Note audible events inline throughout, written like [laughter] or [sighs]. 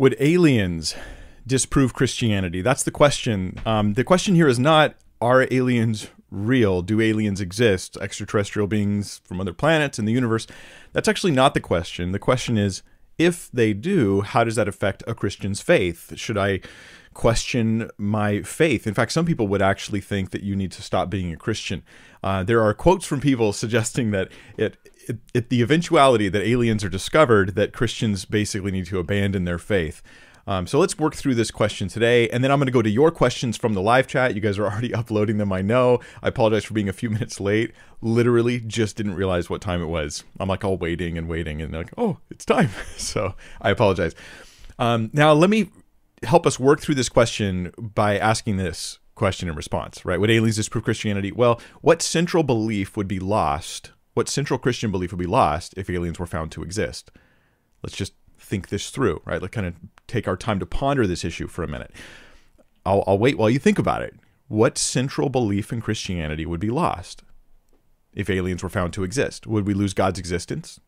Would aliens disprove Christianity? That's the question. Um, the question here is not are aliens real? Do aliens exist? Extraterrestrial beings from other planets in the universe? That's actually not the question. The question is if they do, how does that affect a Christian's faith? Should I question my faith? In fact, some people would actually think that you need to stop being a Christian. Uh, there are quotes from people [laughs] suggesting that it, it, it, the eventuality that aliens are discovered, that Christians basically need to abandon their faith. Um, so let's work through this question today, and then I'm going to go to your questions from the live chat. You guys are already [laughs] uploading them, I know. I apologize for being a few [laughs] minutes late. Literally, just didn't realize what time it was. I'm like all waiting and waiting, and like, oh, it's time. [laughs] so I apologize. Um, now, let me help us work through this question by asking this question in response, right? Would aliens disprove Christianity? Well, what central belief would be lost? What central Christian belief would be lost if aliens were found to exist? Let's just think this through, right? Let's kind of take our time to ponder this issue for a minute. I'll, I'll wait while you think about it. What central belief in Christianity would be lost if aliens were found to exist? Would we lose God's existence?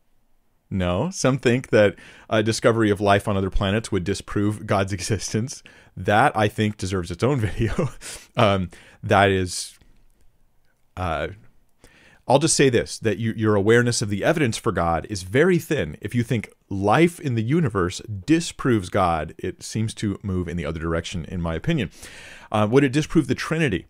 No. Some think that a discovery of life on other planets would disprove [laughs] God's existence. That, I think, deserves its own [laughs] video. um, that is uh, I'll just say this that you, your awareness of the evidence for God is very thin. If you think life in the universe disproves God, it seems to move in the other direction, in my opinion. Uh, would it disprove the Trinity?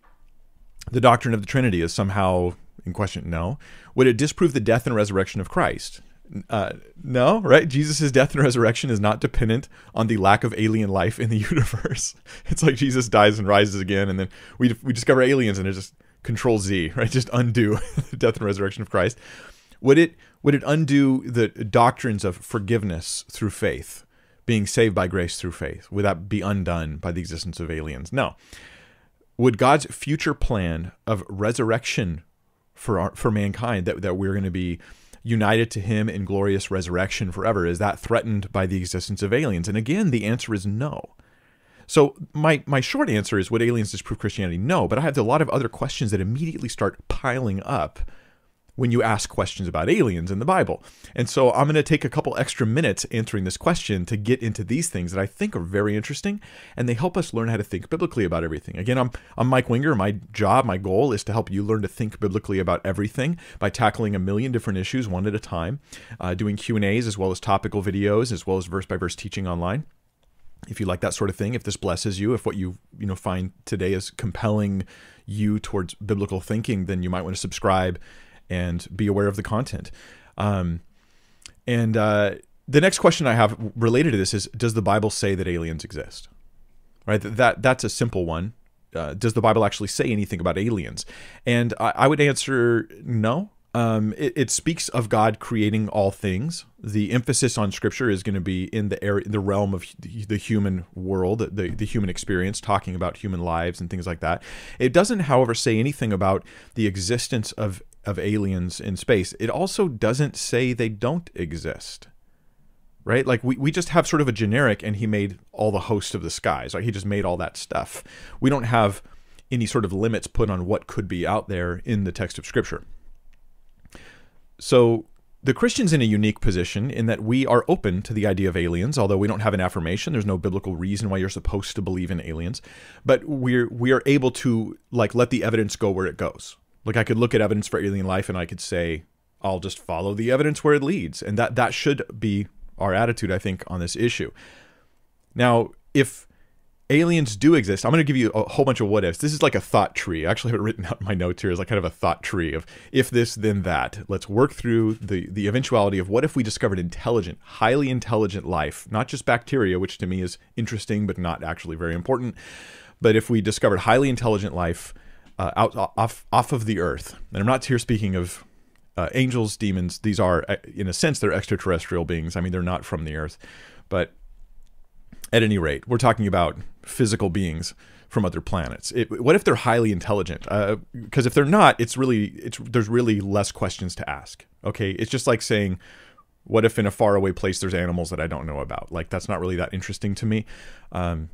The doctrine of the Trinity is somehow in question? No. Would it disprove the death and resurrection of Christ? Uh, no, right? Jesus' death and resurrection is not dependent on the lack of alien life in the [laughs] universe. It's like Jesus dies and rises again, and then we, we discover aliens, and it just Control Z, [laughs] right? Just undo [laughs] the death and resurrection of Christ. Would it would it undo the doctrines of forgiveness through faith, being saved by grace through faith? Would that be undone by the existence of aliens? No. Would God's future plan of resurrection for our, for mankind that that we're going to be united to him in glorious resurrection forever is that threatened by the existence of aliens? And again, the answer is no. So my my short answer is would aliens disprove Christianity? No, but I have a lot of other questions that immediately start piling up when you ask questions about aliens in the Bible. And so I'm going to take a couple extra minutes answering this question to get into these things that I think are very interesting and they help us learn how to think biblically about everything. Again, I'm I'm Mike Winger. My job, my goal is to help you learn to think biblically about everything by tackling a million different issues one at a time, uh, doing Q&As as well as topical videos as well as verse by verse teaching online if you like that sort of thing, if this blesses you, if what you you know find today is compelling you towards biblical thinking, then you might want to subscribe and be aware of the content. Um, and uh, the next question I have related to this is: Does the Bible say that aliens exist? Right. That that's a simple one. Uh, does the Bible actually say anything about aliens? And I, I would answer no. Um, it, it, speaks of God creating all things. The emphasis on Scripture is going to be in the area, the realm of the human world, the the human experience, talking about human lives and things like that. It doesn't, however, say anything about the existence of of aliens in space. It also doesn't say they don't exist. Right? Like we, we just have sort of a generic and he made all the hosts of the skies. Like he just made all that stuff. We don't have any sort of limits put on what could be out there in the text of scripture. So the Christian's in a unique position in that we are open to the idea of aliens, although we don't have an affirmation. There's no biblical reason why you're supposed to believe in aliens, but we're we are able to like let the evidence go where it goes. Like I could look at evidence for alien life and I could say, I'll just follow the evidence where it leads, and that that should be our attitude, I think, on this issue. Now, if aliens do exist. I'm going to give you a whole bunch of what ifs. This is like a thought tree. I actually have it written out in my notes here as like kind of a thought tree of if this, then that. Let's work through the the eventuality of what if we discovered intelligent, highly intelligent life, not just bacteria, which to me is interesting but not actually very important, but if we discovered highly intelligent life uh, out off off of the Earth, and I'm not here speaking of uh, angels, demons. These are, uh, in a sense, they're extraterrestrial beings. I mean, they're not from the Earth, but at any rate, we're talking about physical beings from other planets. It, what if they're highly intelligent? Because uh, if they're not, it's really it's there's really less questions to ask. Okay, it's just like saying, what if in a faraway place there's animals that I don't know about? Like that's not really that interesting to me. Um,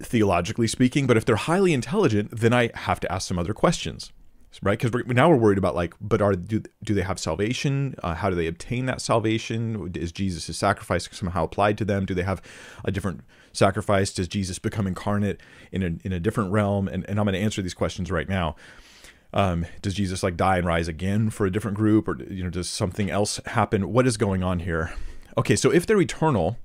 theologically speaking, but if they're highly intelligent, then I have to ask some other questions. Right? Because now we're worried about like, but are do do they have salvation? Uh, how do they obtain that salvation? Is Jesus' sacrifice somehow applied to them? Do they have a different sacrifice? Does Jesus become incarnate in a in a different realm? And and I'm going to answer these questions right now. Um, does Jesus like die and rise again for a different group, or you know, does something else happen? What is going on here? Okay, so if they're eternal,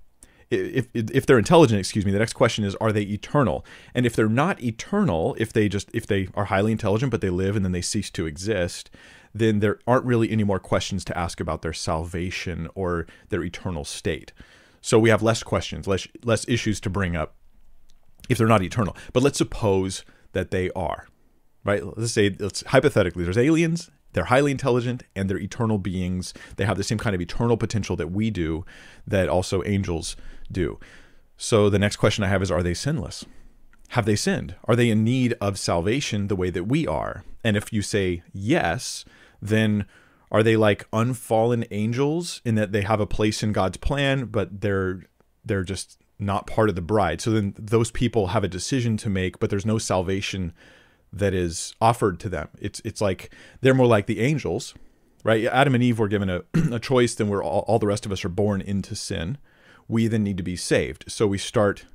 if if they're intelligent, excuse me, the next question is are they eternal? And if they're not eternal, if they just if they are highly intelligent but they live and then they cease to exist, then there aren't really any more questions to ask about their salvation or their eternal state. So we have less questions, less less issues to bring up if they're not eternal. But let's suppose that they are. Right? Let's say let's hypothetically there's aliens they're highly intelligent and they're eternal beings. They have the same kind of eternal potential that we do, that also angels do. So the next question I have is Are they sinless? Have they sinned? Are they in need of salvation the way that we are? And if you say yes, then are they like unfallen angels in that they have a place in God's plan, but they're they're just not part of the bride? So then those people have a decision to make, but there's no salvation that is offered to them. It's it's like they're more like the angels, right? Adam and Eve were given a, [clears throat] a choice, then we're all, all the rest of us are born into sin. We then need to be saved. So we start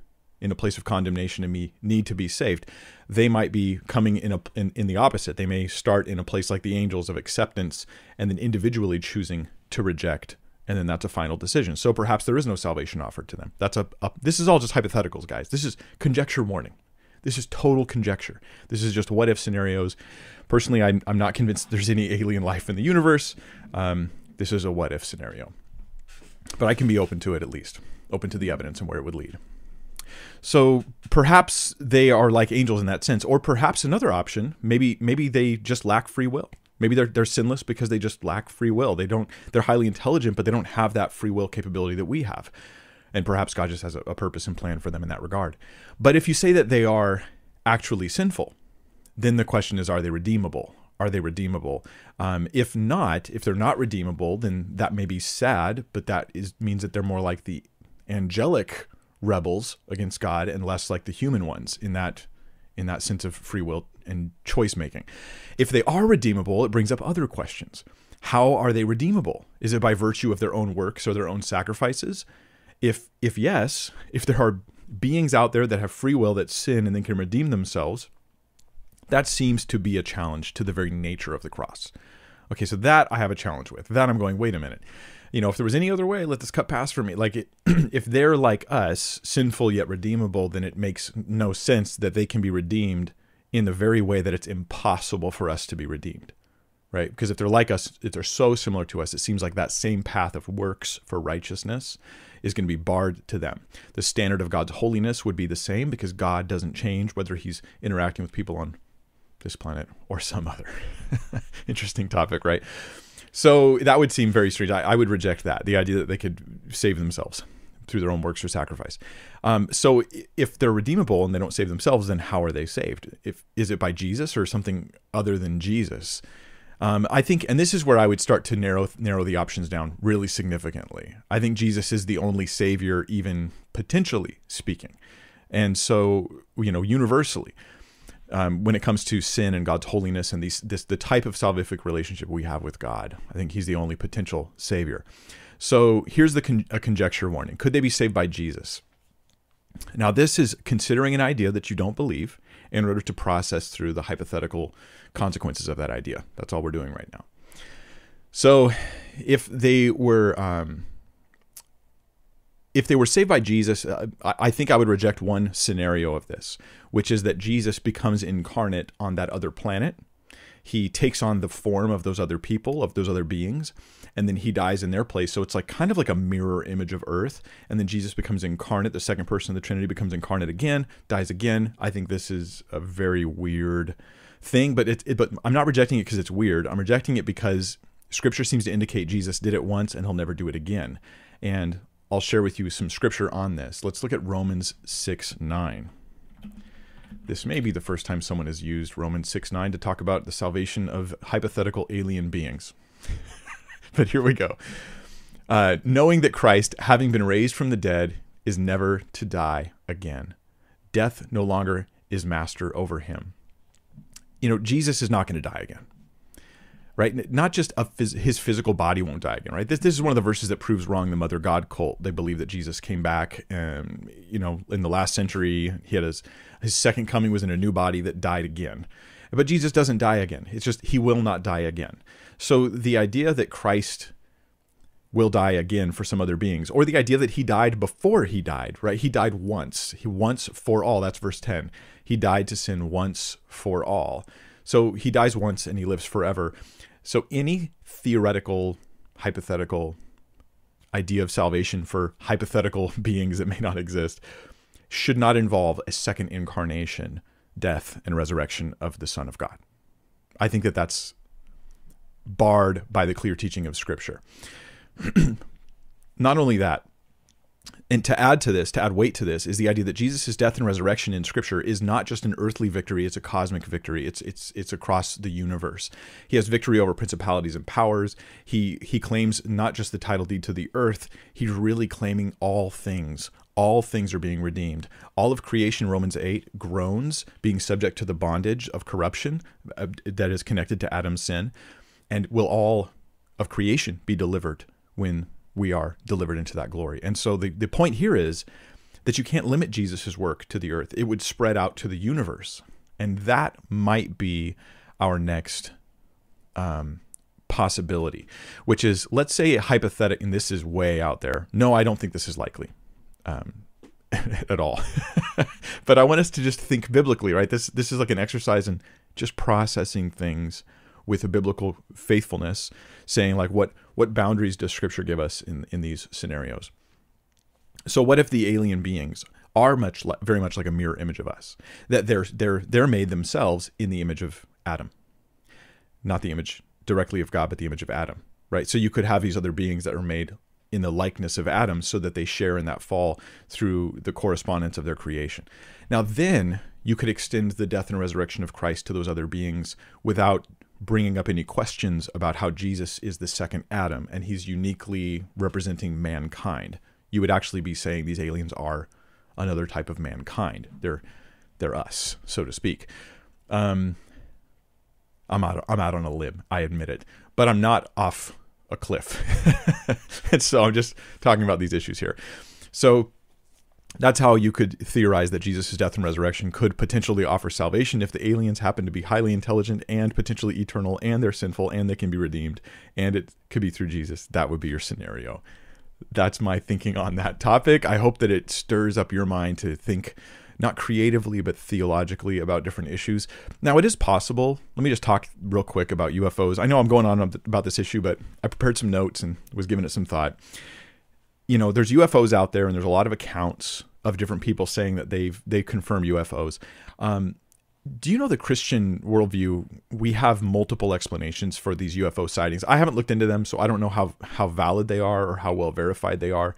in a place of condemnation and we need to be saved. They might be coming in a in, in the opposite. They may start in a place like the angels of acceptance and then individually choosing to reject and then that's a final decision. So perhaps there is no salvation offered to them. That's a, a this is all just hypotheticals, guys. This is conjecture warning. This is total conjecture. This is just what if scenarios. Personally, I'm, I'm not convinced there's any alien life in the universe. Um, this is a what if scenario. But I can be open to it at least, open to the evidence and where it would lead. So perhaps they are like angels in that sense, or perhaps another option, maybe maybe they just lack free will. Maybe they're they're sinless because they just lack free will. They don't they're highly intelligent, but they don't have that free will capability that we have and perhaps God just has a, a purpose and plan for them in that regard. But if you say that they are actually sinful, then the question is, are they redeemable? Are they redeemable? Um, if not, if they're not redeemable, then that may be sad, but that is means that they're more like the angelic rebels against God and less like the human ones in that in that sense of free will and choice making. If they are redeemable, it brings up other questions. How are they redeemable? Is it by virtue of their own works or their own sacrifices? If if yes, if there are beings out there that have free will that sin and then can redeem themselves, that seems to be a challenge to the very nature of the cross. Okay, so that I have a challenge with. That I'm going, wait a minute. You know, if there was any other way, let this cut pass for me. Like, it, [clears throat] if they're like us, sinful yet redeemable, then it makes no sense that they can be redeemed in the very way that it's impossible for us to be redeemed right? Because if they're like us, if they're so similar to us, it seems like that same path of works for righteousness is going to be barred to them. The standard of God's holiness would be the same because God doesn't change whether he's interacting with people on this planet or some other. [laughs] Interesting topic, right? So that would seem very strange. I, I, would reject that, the idea that they could save themselves through their own works or sacrifice. Um, so if they're redeemable and they don't save themselves, then how are they saved? If is it by Jesus or something other than Jesus? Um, I think, and this is where I would start to narrow narrow the options down really significantly. I think Jesus is the only Savior, even potentially speaking, and so you know, universally, um, when it comes to sin and God's holiness and these this the type of salvific relationship we have with God, I think He's the only potential Savior. So here's the con- a conjecture warning: Could they be saved by Jesus? Now, this is considering an idea that you don't believe in order to process through the hypothetical consequences of that idea. That's all we're doing right now. So, if they were, um, if they were saved by Jesus, uh, I think I would reject one scenario of this, which is that Jesus becomes incarnate on that other planet. He takes on the form of those other people, of those other beings, and then he dies in their place. So it's like kind of like a mirror image of Earth. And then Jesus becomes incarnate. The second person of the Trinity becomes incarnate again, dies again. I think this is a very weird thing, but it, it but I'm not rejecting it because it's weird. I'm rejecting it because scripture seems to indicate Jesus did it once and he'll never do it again. And I'll share with you some scripture on this. Let's look at Romans 6 9. This may be the first time someone has used Romans 6 9 to talk about the salvation of hypothetical alien beings. [laughs] but here we go. Uh, knowing that Christ, having been raised from the dead, is never to die again. Death no longer is master over him. you know, Jesus is not going to die again. Right? Not just a phys- his physical body won't die again, right? This, this is one of the verses that proves wrong the mother God cult. They believe that Jesus came back and, you know, in the last century, he had his, his second coming was in a new body that died again. But Jesus doesn't die again. It's just he will not die again. So the idea that Christ will die again for some other beings, or the idea that he died before he died, right? He died once. He once for all. That's verse 10. He died to sin once for all. So he dies once and he lives forever. So any theoretical, hypothetical idea of salvation for hypothetical [laughs] beings that may not exist should not involve a second incarnation, death, and resurrection of the Son of God. I think that that's barred by the clear teaching of Scripture. [clears throat] not only that, and to add to this, to add weight to this, is the idea that Jesus' death and resurrection in Scripture is not just an earthly victory; it's a cosmic victory. It's it's it's across the universe. He has victory over principalities and powers. He he claims not just the title deed to the earth; he's really claiming all things. All things are being redeemed. All of creation, Romans eight, groans, being subject to the bondage of corruption uh, that is connected to Adam's sin, and will all of creation be delivered when we are delivered into that glory. And so the, the point here is that you can't limit Jesus' work to the earth, it would spread out to the universe. And that might be our next um, possibility, which is let's say a hypothetical, and this is way out there. No, I don't think this is likely. Um, [laughs] at all. [laughs] but I want us to just think biblically, right? This this is like an exercise in just processing things with a biblical faithfulness, saying like what what boundaries does Scripture give us in in these scenarios? So what if the alien beings are much li- very much like a mirror image of us? That they're they're they're made themselves in the image of Adam, not the image directly of God, but the image of Adam, right? So you could have these other beings that are made in the likeness of Adam so that they share in that fall through the correspondence of their creation. Now, then you could extend the death and resurrection of Christ to those other beings without bringing up any questions about how Jesus is the second Adam and he's uniquely representing mankind. You would actually be saying these aliens are another type of mankind. They're they're us, so to speak. Um, I'm out. I'm out on a limb. I admit it, but I'm not off a cliff. and [laughs] so I'm just talking about these issues here. So that's how you could theorize that Jesus' death and resurrection could potentially offer salvation if the aliens happen to be highly intelligent and potentially eternal and they're sinful and they can be redeemed and it could be through Jesus. That would be your scenario. That's my thinking on that topic. I hope that it stirs up your mind to think not creatively but theologically about different issues. Now, it is possible. Let me just talk real quick about UFOs. I know I'm going on about this issue, but I prepared some notes and was giving it some thought you know, there's UFOs out there, and there's a lot of accounts of different people saying that they've they confirm UFOs. Um, do you know the Christian worldview? We have multiple explanations for these UFO sightings. I haven't looked into them, so I don't know how how valid they are or how well verified they are.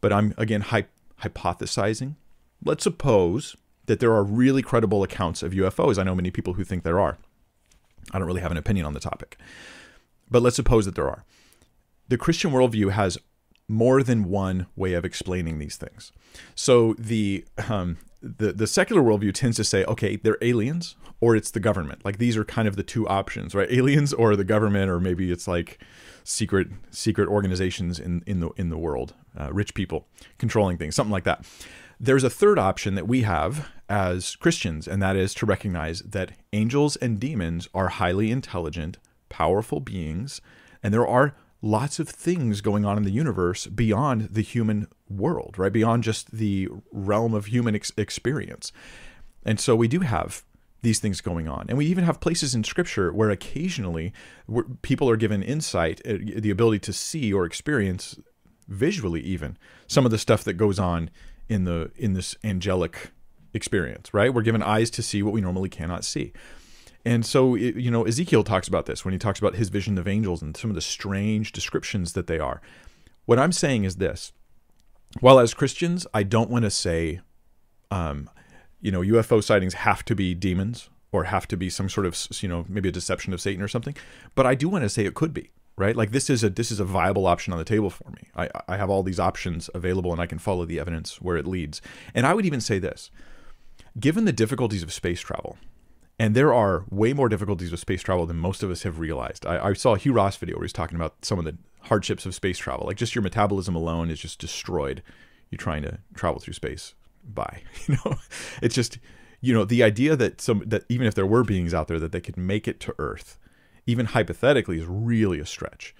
But I'm again hy- hypothesizing. Let's suppose that there are really credible accounts of UFOs. I know many people who think there are. I don't really have an opinion on the topic, but let's suppose that there are. The Christian worldview has more than one way of explaining these things. So the um, the the secular worldview tends to say, okay, they're aliens or it's the government. Like these are kind of the two options, right? Aliens or the government, or maybe it's like secret secret organizations in in the in the world, uh, rich people controlling things, something like that. There's a third option that we have as Christians, and that is to recognize that angels and demons are highly intelligent, powerful beings, and there are lots of things going on in the universe beyond the human world, right? Beyond just the realm of human ex- experience. And so we do have these things going on. And we even have places in scripture where occasionally where people are given insight, uh, the ability to see or experience visually even some of the stuff that goes on in the in this angelic experience, right? We're given eyes to see what we normally cannot see. And so, you know, Ezekiel talks about this when he talks about his vision of angels and some of the strange descriptions that they are. What I'm saying is this while as Christians, I don't want to say, um, you know, UFO sightings have to be demons or have to be some sort of, you know, maybe a deception of Satan or something. But I do want to say it could be right like this is a this is a viable option on the table for me I, I have all these options available and i can follow the evidence where it leads and i would even say this given the difficulties of space travel And there are way more difficulties with space travel than most of us have realized. I, I saw a Hugh Ross video where he's talking about some of the hardships of space travel. Like just your metabolism alone is just destroyed. You're trying to travel through space. Bye. [laughs] You know, it's just you know the idea that some that even if there were beings out there that they could make it to Earth, even hypothetically, is really a stretch.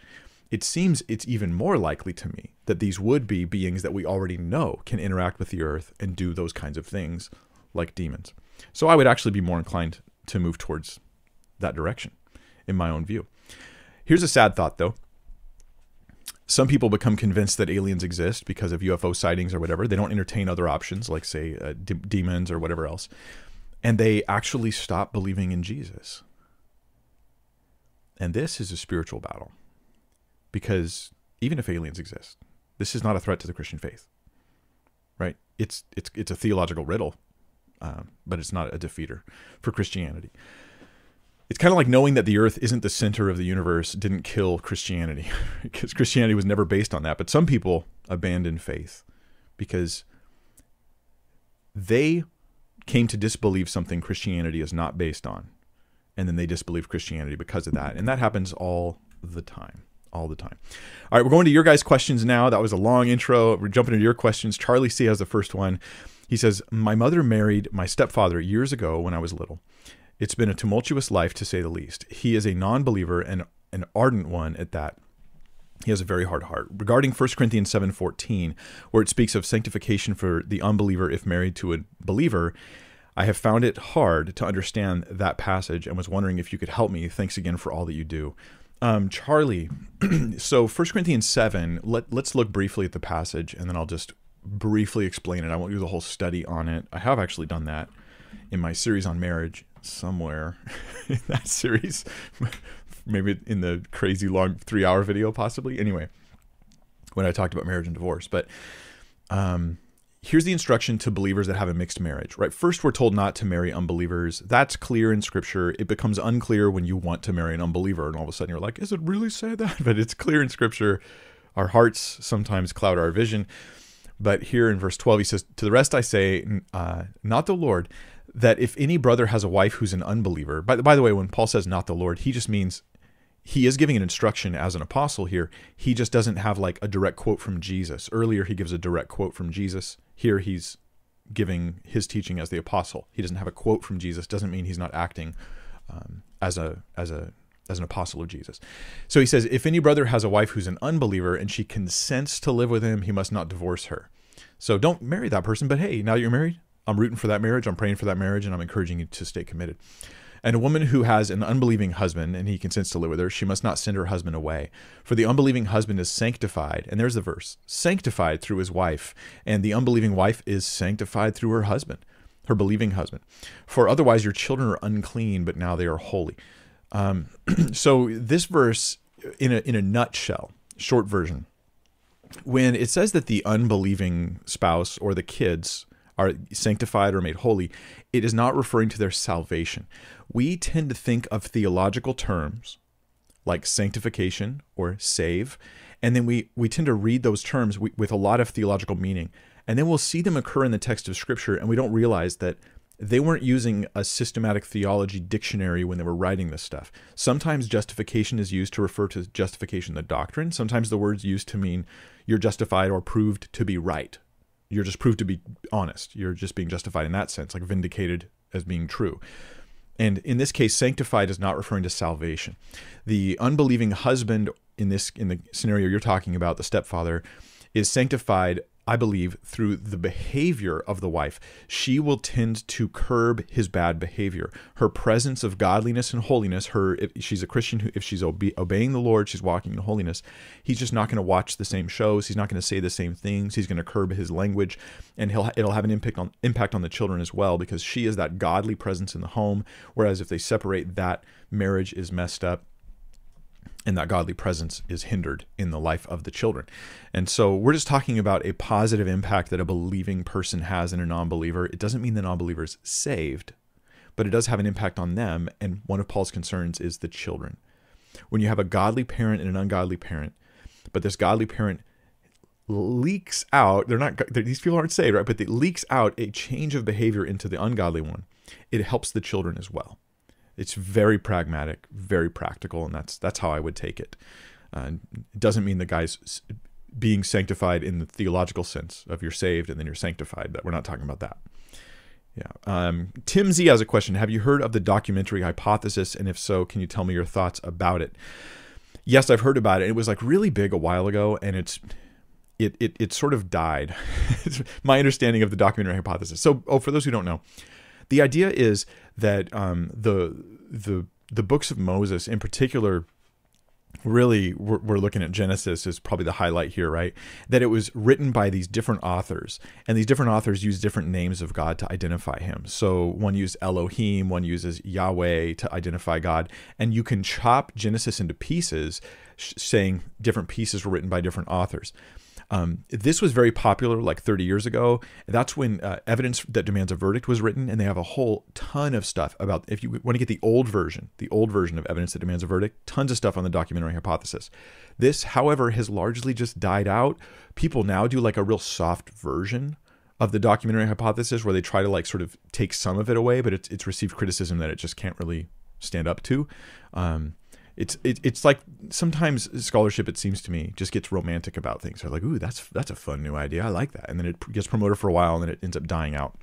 It seems it's even more likely to me that these would be beings that we already know can interact with the Earth and do those kinds of things, like demons. So I would actually be more inclined to move towards that direction, in my own view. Here's a sad thought, though. Some people become convinced that aliens exist because of UFO sightings or whatever. They don't entertain other options, like, say, uh, demons or whatever else. And they actually stop believing in Jesus. And this is a spiritual battle. Because even if aliens exist, this is not a threat to the Christian faith. Right? It's it's it's a theological riddle, um, but it's not a defeater for Christianity it's kind of like knowing that the earth isn't the center of the universe didn't kill Christianity [laughs] because Christianity was never based on that. But some people abandon faith because they came to disbelieve something Christianity is not based on. And then they disbelieve Christianity because of that. And that happens all the time. All the time. All right, we're going to your guys' questions now. That was a long intro. We're jumping into your questions. Charlie C has the first one. He says, My mother married my stepfather years ago when I was little. It's been a tumultuous life, to say the least. He is a non believer and an ardent one at that. He has a very hard heart. Regarding 1 Corinthians 7:14, where it speaks of sanctification for the unbeliever if married to a believer, I have found it hard to understand that passage and was wondering if you could help me. Thanks again for all that you do. Um, Charlie, [clears throat] so 1 Corinthians 7, let, let's look briefly at the passage and then I'll just briefly explain it. I won't do the whole study on it. I have actually done that in my series on marriage somewhere [laughs] in that series. [laughs] Maybe in the crazy long three hour video, possibly. Anyway, when I talked about marriage and divorce. But um, here's the instruction to believers that have a mixed marriage, right? First, we're told not to marry unbelievers. That's clear in scripture. It becomes unclear when you want to marry an unbeliever, and all of a sudden you're like, is it really say that? [laughs] But it's clear in scripture. Our hearts sometimes cloud our vision. But here in verse 12, he says, To the rest I say, uh, not the Lord, that if any brother has a wife who's an unbeliever, by, by the way, when Paul says not the Lord, he just means he is giving an instruction as an apostle here. He just doesn't have like a direct quote from Jesus. Earlier, he gives a direct quote from Jesus. Here, he's giving his teaching as the apostle. He doesn't have a quote from Jesus. Doesn't mean he's not acting um, as a as a as an apostle of Jesus. So he says, if any brother has a wife who's an unbeliever and she consents to live with him, he must not divorce her. So don't marry that person. But hey, now you're married, I'm rooting for that marriage. I'm praying for that marriage, and I'm encouraging you to stay committed. And a woman who has an unbelieving husband and he consents to live with her, she must not send her husband away. For the unbelieving husband is sanctified, and there's the verse sanctified through his wife, and the unbelieving wife is sanctified through her husband, her believing husband. For otherwise your children are unclean, but now they are holy. Um, [clears throat] so this verse, in a, in a nutshell, short version, when it says that the unbelieving spouse or the kids are sanctified or made holy, it is not referring to their salvation. We tend to think of theological terms like sanctification or save, and then we, we tend to read those terms with a lot of theological meaning. And then we'll see them occur in the text of Scripture, and we don't realize that they weren't using a systematic theology dictionary when they were writing this stuff. Sometimes justification is used to refer to justification, the doctrine. Sometimes the word's used to mean you're justified or proved to be right you're just proved to be honest. You're just being justified in that sense, like vindicated as being true. And in this case, sanctified is not referring to salvation. The unbelieving husband in this in the scenario you're talking about, the stepfather, is sanctified I believe, through the behavior of the wife, she will tend to curb his bad behavior. Her presence of godliness and holiness, her if she's a Christian, who, if she's obe- obeying the Lord, she's walking in holiness. He's just not going to watch the same shows. He's not going to say the same things. He's going to curb his language, and he'll it'll have an impact on impact on the children as well because she is that godly presence in the home. Whereas if they separate, that marriage is messed up and that godly presence is hindered in the life of the children. And so we're just talking about a positive impact that a believing person has in a non believer. It doesn't mean the non believer is saved, but it does have an impact on them. And one of Paul's concerns is the children. When you have a godly parent and an ungodly parent, but this godly parent leaks out, they're not, they're, these people aren't saved, right? But it leaks out a change of behavior into the ungodly one. It helps the children as well It's very pragmatic, very practical, and that's that's how I would take it. Uh, it doesn't mean the guy's being sanctified in the theological sense of you're saved and then you're sanctified. That we're not talking about that. Yeah. Um, Tim Z has a question. Have you heard of the documentary hypothesis? And if so, can you tell me your thoughts about it? Yes, I've heard about it. It was like really big a while ago, and it's it it, it sort of died. [laughs] my understanding of the documentary hypothesis. So, oh, for those who don't know, the idea is that um, the the the books of Moses, in particular, really we're, we're, looking at genesis is probably the highlight here right? That it was written by these different authors and these different authors use different names of god to identify him. So one used elohim one uses yahweh to identify god and you can chop genesis into pieces saying different pieces were written by different authors um, this was very popular like 30 years ago. That's when uh, Evidence That Demands a Verdict was written, and they have a whole ton of stuff about if you want to get the old version, the old version of Evidence That Demands a Verdict, tons of stuff on the documentary hypothesis. This, however, has largely just died out. People now do like a real soft version of the documentary hypothesis where they try to like sort of take some of it away, but it's, it's received criticism that it just can't really stand up to. Um, it's it, it's like sometimes scholarship it seems to me just gets romantic about things. They're like, ooh, that's that's a fun new idea. I like that, and then it gets promoted for a while, and then it ends up dying out.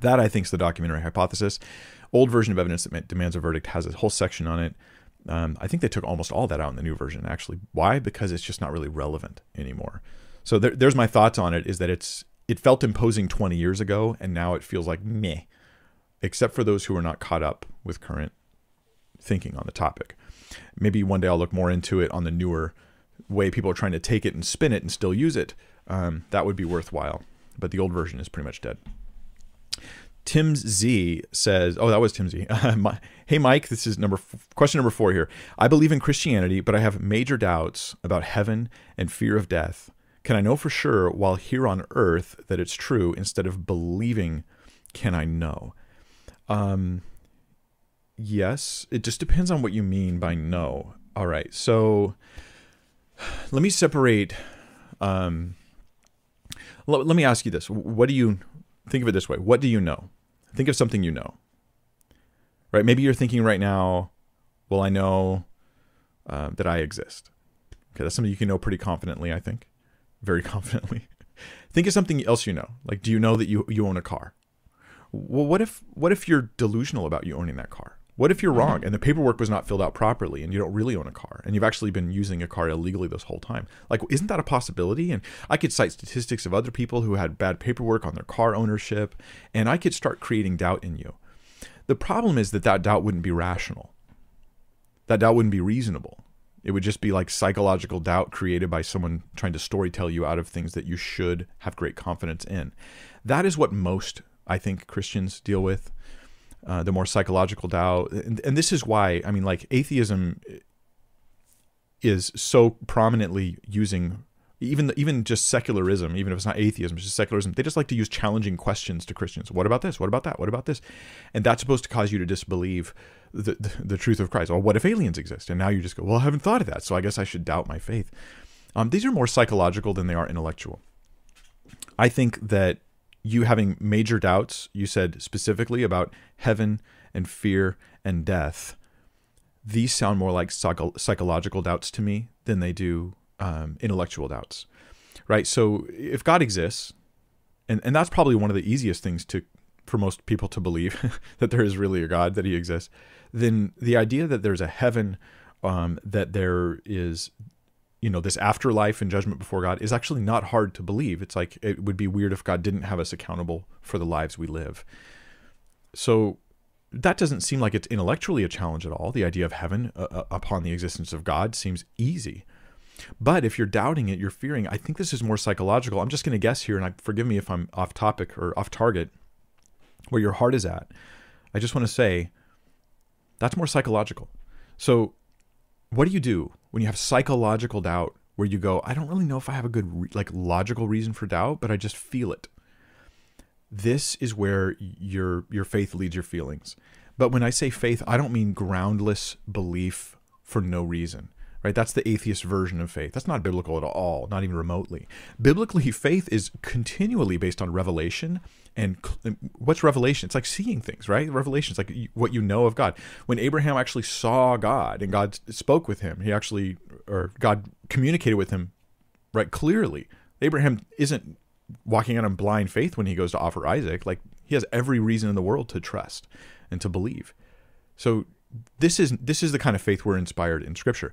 That I think is the documentary hypothesis. Old version of evidence that demands a verdict has a whole section on it. Um, I think they took almost all that out in the new version. Actually, why? Because it's just not really relevant anymore. So there, there's my thoughts on it. Is that it's it felt imposing 20 years ago, and now it feels like meh, except for those who are not caught up with current thinking on the topic maybe one day I'll look more into it on the newer way people are trying to take it and spin it and still use it. Um, that would be worthwhile. But the old version is pretty much dead. Tim Z says, "Oh, that was Tim Z. [laughs] hey, Mike, this is number f- question number four here. I believe in Christianity, but I have major doubts about heaven and fear of death. Can I know for sure while here on earth that it's true instead of believing? Can I know?" Um, yes. It just depends on what you mean by know. All right. So [sighs] let me separate. Um, let, let me ask you this. What do you think of it this way? What do you know? Think of something you know. Right? Maybe you're thinking right now, well, I know uh, that I exist. Okay, that's something you can know pretty confidently, I think. Very [laughs] confidently. think of something else you know. Like, do you know that you, you own a car? Well, what if what if you're delusional about you owning that car? What if you're mm-hmm. wrong and the paperwork was not filled out properly and you don't really own a car and you've actually been using a car illegally this whole time? Like, isn't that a possibility? And I could cite statistics of other people who had bad paperwork on their car ownership and I could start creating doubt in you. The problem is that that doubt wouldn't be rational, that doubt wouldn't be reasonable. It would just be like psychological doubt created by someone trying to storytell you out of things that you should have great confidence in. That is what most, I think, Christians deal with uh, the more psychological doubt. And, and this is why, I mean, like atheism is so prominently using even even just secularism, even if it's not atheism, it's just secularism. They just like to use challenging questions to Christians. What about this? What about that? What about this? And that's supposed to cause you to disbelieve the, the, the truth of Christ. Or what if aliens exist? And now you just go, well, I haven't thought of that, so I guess I should doubt my faith. Um, these are more psychological than they are intellectual. I think that you having major doubts, you said specifically about heaven and fear and death. These sound more like psycho- psychological doubts to me than they do um, intellectual doubts, right? So if God exists, and, and that's probably one of the easiest things to for most people to believe [laughs] that there is really a God, that He exists, then the idea that there's a heaven, um, that there is you know this afterlife and judgment before God is actually not hard to believe. It's like it would be weird if God didn't have us accountable for the lives we live. So that doesn't seem like it's intellectually a challenge at all. The idea of heaven uh, uh upon the existence of God seems easy. But if you're doubting it, you're fearing. I think this is more psychological. I'm just going to guess here, and I, forgive me if I'm off topic or off target. Where your heart is at, I just want to say that's more psychological. So, what do you do when you have psychological doubt where you go, I don't really know if I have a good re- like logical reason for doubt, but I just feel it. This is where your your faith leads your feelings. But when I say faith, I don't mean groundless belief for no reason. right? That's the atheist version of faith. That's not biblical at all, not even remotely. Biblically, faith is continually based on revelation. And what's revelation? It's like seeing things, right? Revelation is like what you know of God. When Abraham actually saw God and God spoke with him, he actually, or God communicated with him, right, clearly. Abraham isn't walking on in blind faith when he goes to offer Isaac. Like he has every reason in the world to trust and to believe. So this is this is the kind of faith we're inspired in Scripture.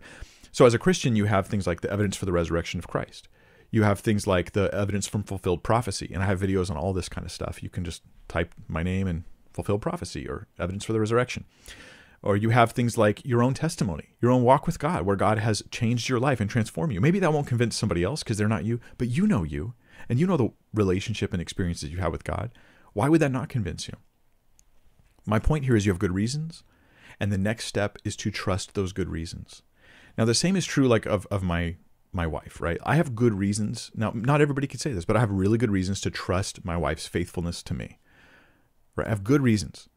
So as a Christian, you have things like the evidence for the resurrection of Christ. You have things like the evidence from fulfilled prophecy, and I have videos on all this kind of stuff. You can just type my name and fulfilled prophecy or evidence for the resurrection. Or you have things like your own testimony, your own walk with God, where God has changed your life and transformed you. Maybe that won't convince somebody else because they're not you, but you know you, and you know the relationship and experiences you have with God. Why would that not convince you? My point here is you have good reasons, and the next step is to trust those good reasons. Now the same is true like of, of my my wife, right? I have good reasons. Now not everybody could say this, but I have really good reasons to trust my wife's faithfulness to me. Right? I have good reasons.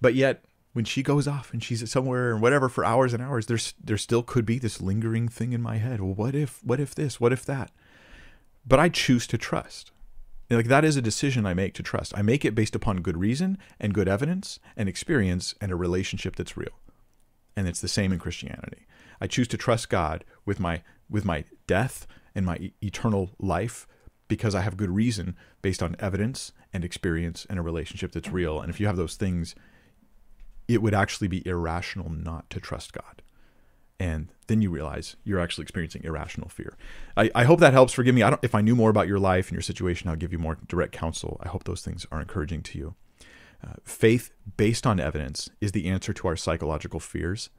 But yet when she goes off and she's somewhere and whatever for hours and hours, there's there still could be this lingering thing in my head. Well, what if what if this? What if that? But I choose to trust. Like that is a decision I make to trust. I make it based upon good reason and good evidence and experience and a relationship that's real. And it's the same in Christianity. I choose to trust God with my with my death and my eternal life because I have good reason based on evidence and experience and a relationship that's real. And if you have those things, it would actually be irrational not to trust God. And then you realize you're actually experiencing irrational fear. I, I hope that helps. Forgive me. I don't, if I knew more about your life and your situation, I'll give you more direct counsel. I hope those things are encouraging to you. Uh, faith based on evidence is the answer to our psychological fears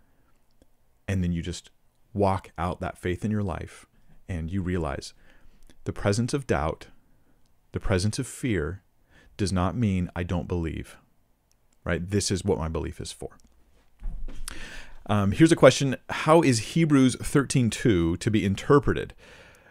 and then you just walk out that faith in your life and you realize the presence of doubt, the presence of fear does not mean I don't believe. Right? This is what my belief is for. Um, here's a question: How is Hebrews 13:2 to be interpreted?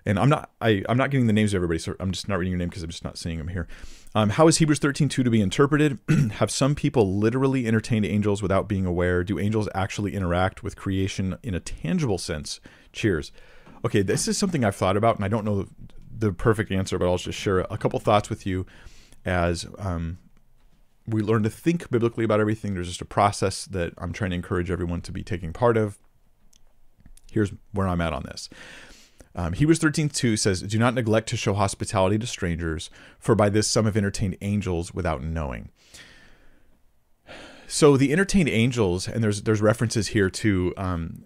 And I'm not I, I'm not getting the names of everybody, so I'm just not reading your name because I'm just not seeing them here. Um, how is Hebrews 13:2 to be interpreted? [clears throat] Have some people literally entertained angels without being aware? Do angels actually interact with creation in a tangible sense? Cheers. Okay, this is something I've thought about, and I don't know the perfect answer, but I'll just share a couple thoughts with you as um, we learn to think biblically about everything. There's just a process that I'm trying to encourage everyone to be taking part of. Here's where I'm at on this. Um, Hebrews 13, 2 says, Do not neglect to show hospitality to strangers, for by this some have entertained angels without knowing. So the entertained angels, and there's there's references here to um,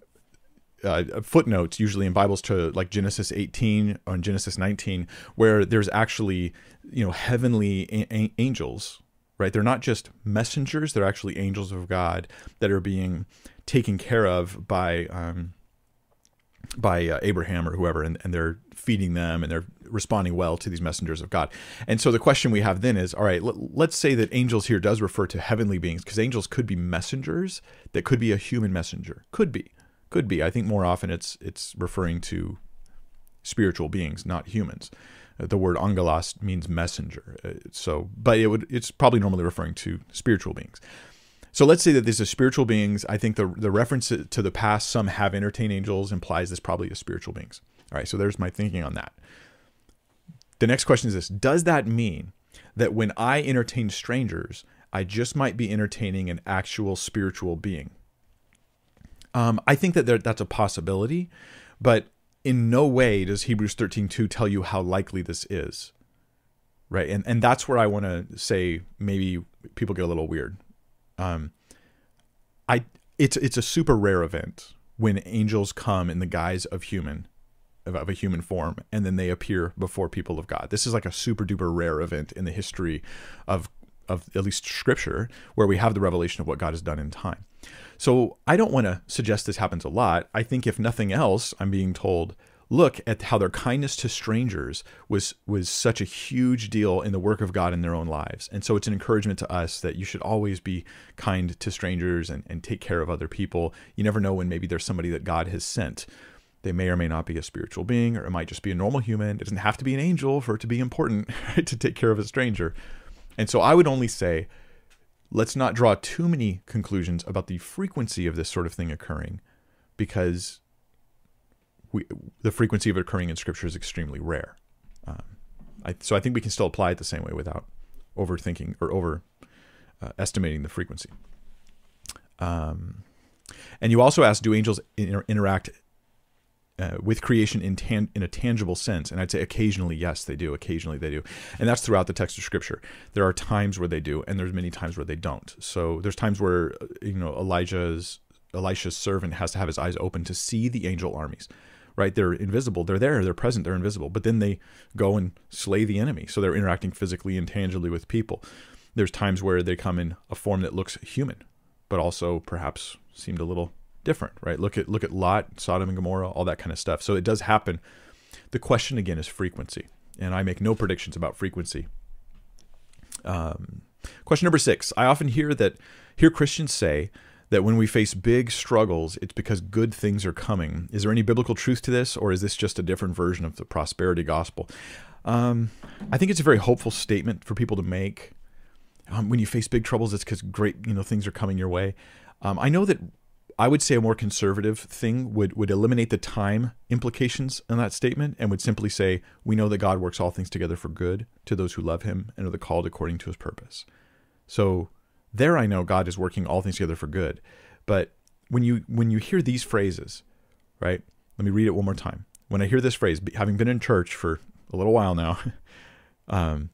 uh, footnotes, usually in Bibles, to like Genesis 18 or Genesis 19, where there's actually you know heavenly a- angels, right? They're not just messengers; they're actually angels of God that are being taken care of by um, by uh, Abraham or whoever, and, and they're feeding them and they're responding well to these messengers of God. And so the question we have then is all right, let, us say that angels here does refer to heavenly beings because angels could be messengers that could be a human messenger. Could be. Could be. I think more often it's it's referring to spiritual beings, not humans. Uh, the word angelos means messenger. Uh, so, but it would it's probably normally referring to spiritual beings. So let's say that these are spiritual beings. I think the the reference to the past, some have entertained angels, implies this probably is spiritual beings. All right, so there's my thinking on that. The next question is this Does that mean that when I entertain strangers, I just might be entertaining an actual spiritual being? Um, I think that there, that's a possibility, but in no way does Hebrews 13:2 tell you how likely this is. Right? And and that's where I want to say maybe people get a little weird um, I it's it's a super rare event when angels come in the guise of human of, of a human form and then they appear before people of God. This is like a super duper rare event in the history of of at least scripture where we have the revelation of what God has done in time. So I don't want to suggest this happens a lot. I think if nothing else, I'm being told look at how their kindness to strangers was was such a huge deal in the work of God in their own lives. And so it's an encouragement to us that you should always be kind to strangers and, and take care of other people. You never know when maybe there's somebody that God has sent. They may or may not be a spiritual being, or it might just be a normal human. It doesn't have to be an angel for it to be important [laughs] to take care of a stranger. And so I would only say, let's not draw too many conclusions about the frequency of this sort of thing occurring because we, the frequency of it occurring in Scripture is extremely rare. Um, I, so I think we can still apply it the same way without overthinking or over uh, estimating the frequency. Um, and you also asked, do angels inter- interact uh, with creation in, tan- in a tangible sense? And I'd say occasionally, yes, they do. Occasionally, they do, and that's throughout the text of Scripture. There are times where they do, and there's many times where they don't. So there's times where uh, you know Elijah's Elisha's servant has to have his eyes open to see the angel armies. Right, they're invisible. They're there. They're present. They're invisible. But then they go and slay the enemy. So they're interacting physically and tangibly with people. There's times where they come in a form that looks human, but also perhaps seemed a little different, right? Look at look at Lot, Sodom and Gomorrah, all that kind of stuff. So it does happen. The question again is frequency, and I make no predictions about frequency. Um, question number six: I often hear that hear Christians say that when we face big struggles, it's because good things are coming. Is there any biblical truth to this, or is this just a different version of the prosperity gospel? Um, I think it's a very hopeful statement for people to make. Um, when you face big troubles, it's because great, you know, things are coming your way. Um, I know that I would say a more conservative thing would would eliminate the time implications in that statement and would simply say, "We know that God works all things together for good to those who love Him and are the called according to His purpose." So there, I know God is working all things together for good. But when you when you hear these phrases, right? Let me read it one more time. When I hear this phrase, having been in church for a little while now, [laughs] um,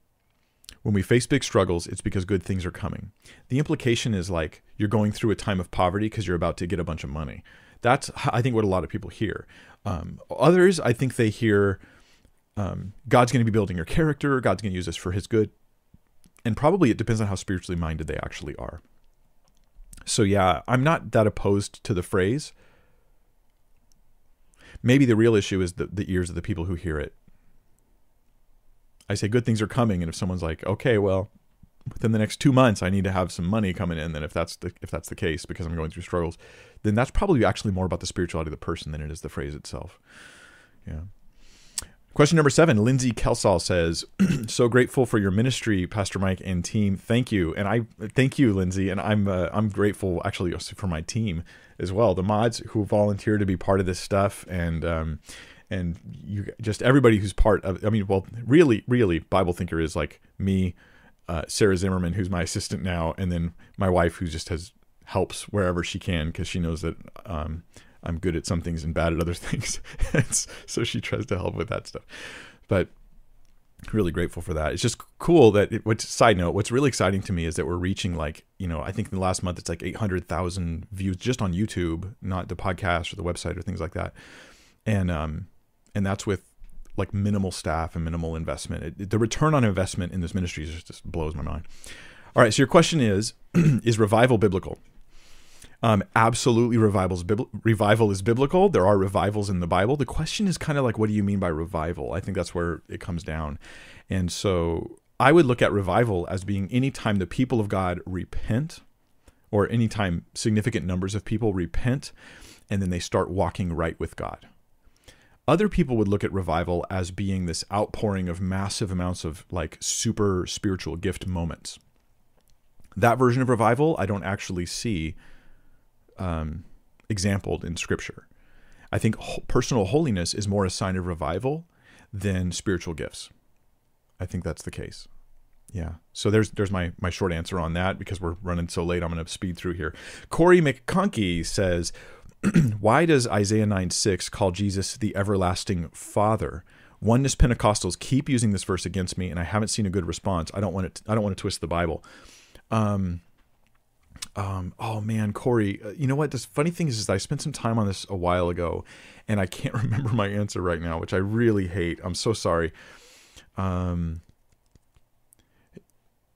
when we face big struggles, it's because good things are coming. The implication is like you're going through a time of poverty because you're about to get a bunch of money. That's, I think, what a lot of people hear. Um, others, I think they hear um, God's going to be building your character, God's going to use this for his good. And probably it depends on how spiritually minded they actually are. So, yeah, I'm not that opposed to the phrase. Maybe the real issue is the, the ears of the people who hear it I say good things are coming, and if someone's like, okay, well, within the next two months, I need to have some money coming in, then if that's the if that's the case because I'm going through struggles, then that's probably actually more about the spirituality of the person than it is the phrase itself. Yeah. Question number seven, Lindsay Kelsall says, [clears throat] "So grateful for your ministry, Pastor Mike and team. Thank you, and I thank you, Lindsay, and I'm uh, I'm grateful actually for my team as well, the mods who volunteer to be part of this stuff, and um, and you just everybody who's part of i mean well really really bible thinker is like me uh, sarah zimmerman who's my assistant now and then my wife who just has helps wherever she can because she knows that um, i'm good at some things and bad at other [laughs] things so she tries to help with that stuff but really grateful for that it's just cool that it, which side note what's really exciting to me is that we're reaching like you know i think in the last month it's like 800000 views just on youtube not the podcast or the website or things like that and um and that's with like minimal staff and minimal investment. It, the return on investment in this ministry just, just blows my mind. All right, so your question is: [clears throat] Is revival biblical? Um, absolutely, revival's bibl- revival is biblical. There are revivals in the Bible. The question is kind of like, what do you mean by revival? I think that's where it comes down. And so I would look at revival as being any time the people of God repent, or anytime significant numbers of people repent, and then they start walking right with God. Other people would look at revival as being this outpouring of massive amounts of like super spiritual gift moments. That version of revival, I don't actually see um, exampled in Scripture. I think personal holiness is more a sign of revival than spiritual gifts. I think that's the case. Yeah. So there's there's my my short answer on that because we're running so late. I'm going to speed through here. Corey McConkey says, [clears throat] why does Isaiah 9 6 call Jesus the everlasting Father? Oneness Pentecostals keep using this verse against me, and I haven't seen a good response. I don't want. To, I don't want to twist the Bible. Um, um, oh man, Corey, uh, you know what? The funny thing is, is I spent some time on this a while ago, and I can't [laughs] remember my answer right now, which I really hate. I'm so sorry. Um,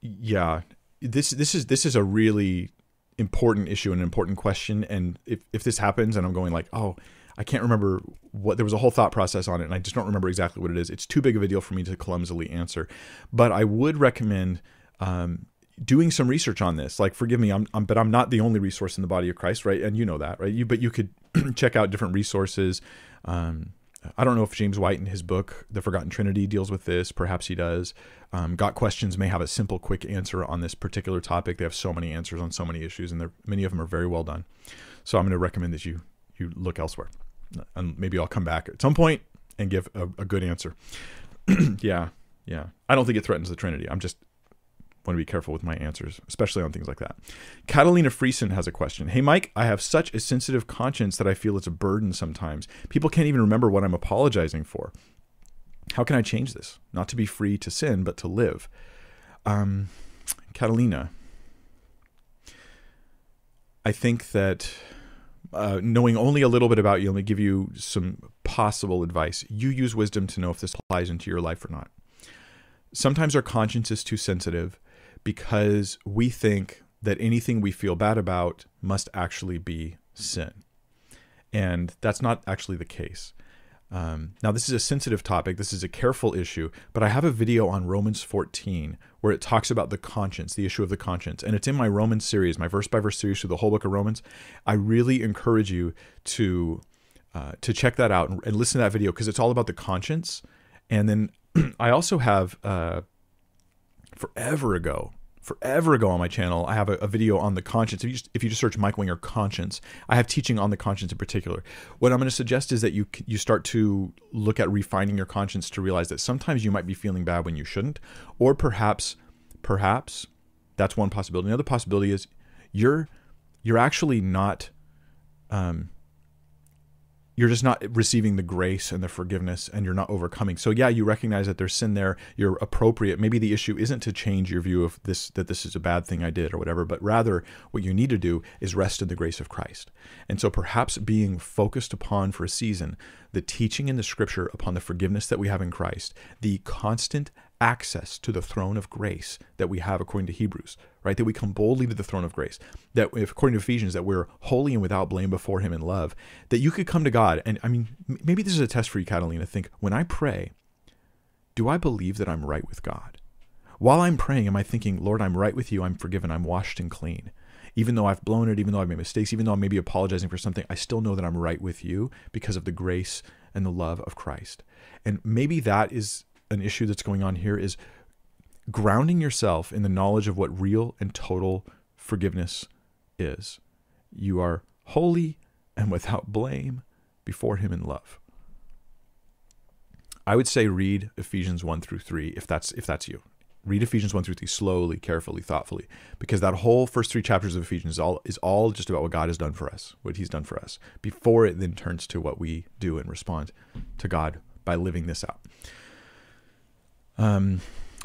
yeah, this this is this is a really important issue and an important question. And if, if this happens and I'm going like, oh, I can't remember what there was a whole thought process on it, and I just don't remember exactly what it is. It's too big of a deal for me to clumsily answer. But I would recommend um, doing some research on this. Like, forgive me, I'm, I'm, but I'm not the only resource in the body of Christ, right? And you know that, right? You, but you could [clears throat] check out different resources. Um, I don't know if James White in his book, The Forgotten Trinity, deals with this. Perhaps he does. Um, Got Questions may have a simple, quick answer on this particular topic. They have so many answers on so many issues, and many of them are very well done. So I'm going to recommend that you you look elsewhere. and maybe I'll come back at some point and give a, a good answer. [clears throat] yeah, yeah. I don't think it threatens the Trinity. I'm just want to be careful with my answers, especially on things like that. Catalina Friesen has a question. Hey, Mike, I have such a sensitive conscience that I feel it's a burden sometimes. People can't even remember what I'm apologizing for. How can I change this? Not to be free to sin, but to live. Um, Catalina, I think that uh, knowing only a little bit about you, let me give you some possible advice. You use wisdom to know if this applies into your life or not. Sometimes our conscience is too sensitive because we think that anything we feel bad about must actually be sin. And that's not actually the case. Um, now, this is a sensitive topic. This is a careful issue, but I have a video on Romans 14 where it talks about the conscience, the issue of the conscience. And it's in my Romans series, my verse by verse series through the whole book of Romans. I really encourage you to uh, to check that out and, and listen to that video because it's all about the conscience. And then [clears throat] I also have uh, forever ago, forever ago on my channel, I have a, a video on the conscience. If you, just, if you just search Mike Winger conscience, I have teaching on the conscience in particular. What I'm going to suggest is that you you start to look at refining your conscience to realize that sometimes you might be feeling bad when you shouldn't, or perhaps, perhaps that's one possibility. Another possibility is you're you're actually not um, you're just not receiving the grace and the forgiveness and you're not overcoming. So yeah you recognize that there's sin there. You're appropriate. Maybe the issue isn't to change your view of this that this is a bad thing i did or whatever but rather what you need to do is rest in the grace of christ. And so perhaps being focused upon for a season the teaching in the scripture upon the forgiveness that we have in christ the constant access to the throne of grace that we have according to Hebrews, right? That we come boldly to the throne of grace. That if according to Ephesians, that we're holy and without blame before him in love. That you could come to God. And I mean, maybe this is a test for you, Catalina. Think, when I pray, do I believe that I'm right with God? While I'm praying, am I thinking, Lord, I'm right with you, I'm forgiven, I'm washed and clean? Even though I've blown it, even though I've made mistakes, even though I'm maybe apologizing for something, I still know that I'm right with you because of the grace and the love of Christ. And maybe that is an issue that's going on here is grounding yourself in the knowledge of what real and total forgiveness is. You are holy and without blame before Him in love. I would say read Ephesians 1 through 3 if that's if that's you. Read Ephesians 1 through 3 slowly, carefully, thoughtfully, because that whole first three chapters of Ephesians is all is all just about what God has done for us, what He's done for us, before it then turns to what we do and respond to God by living this out. Um,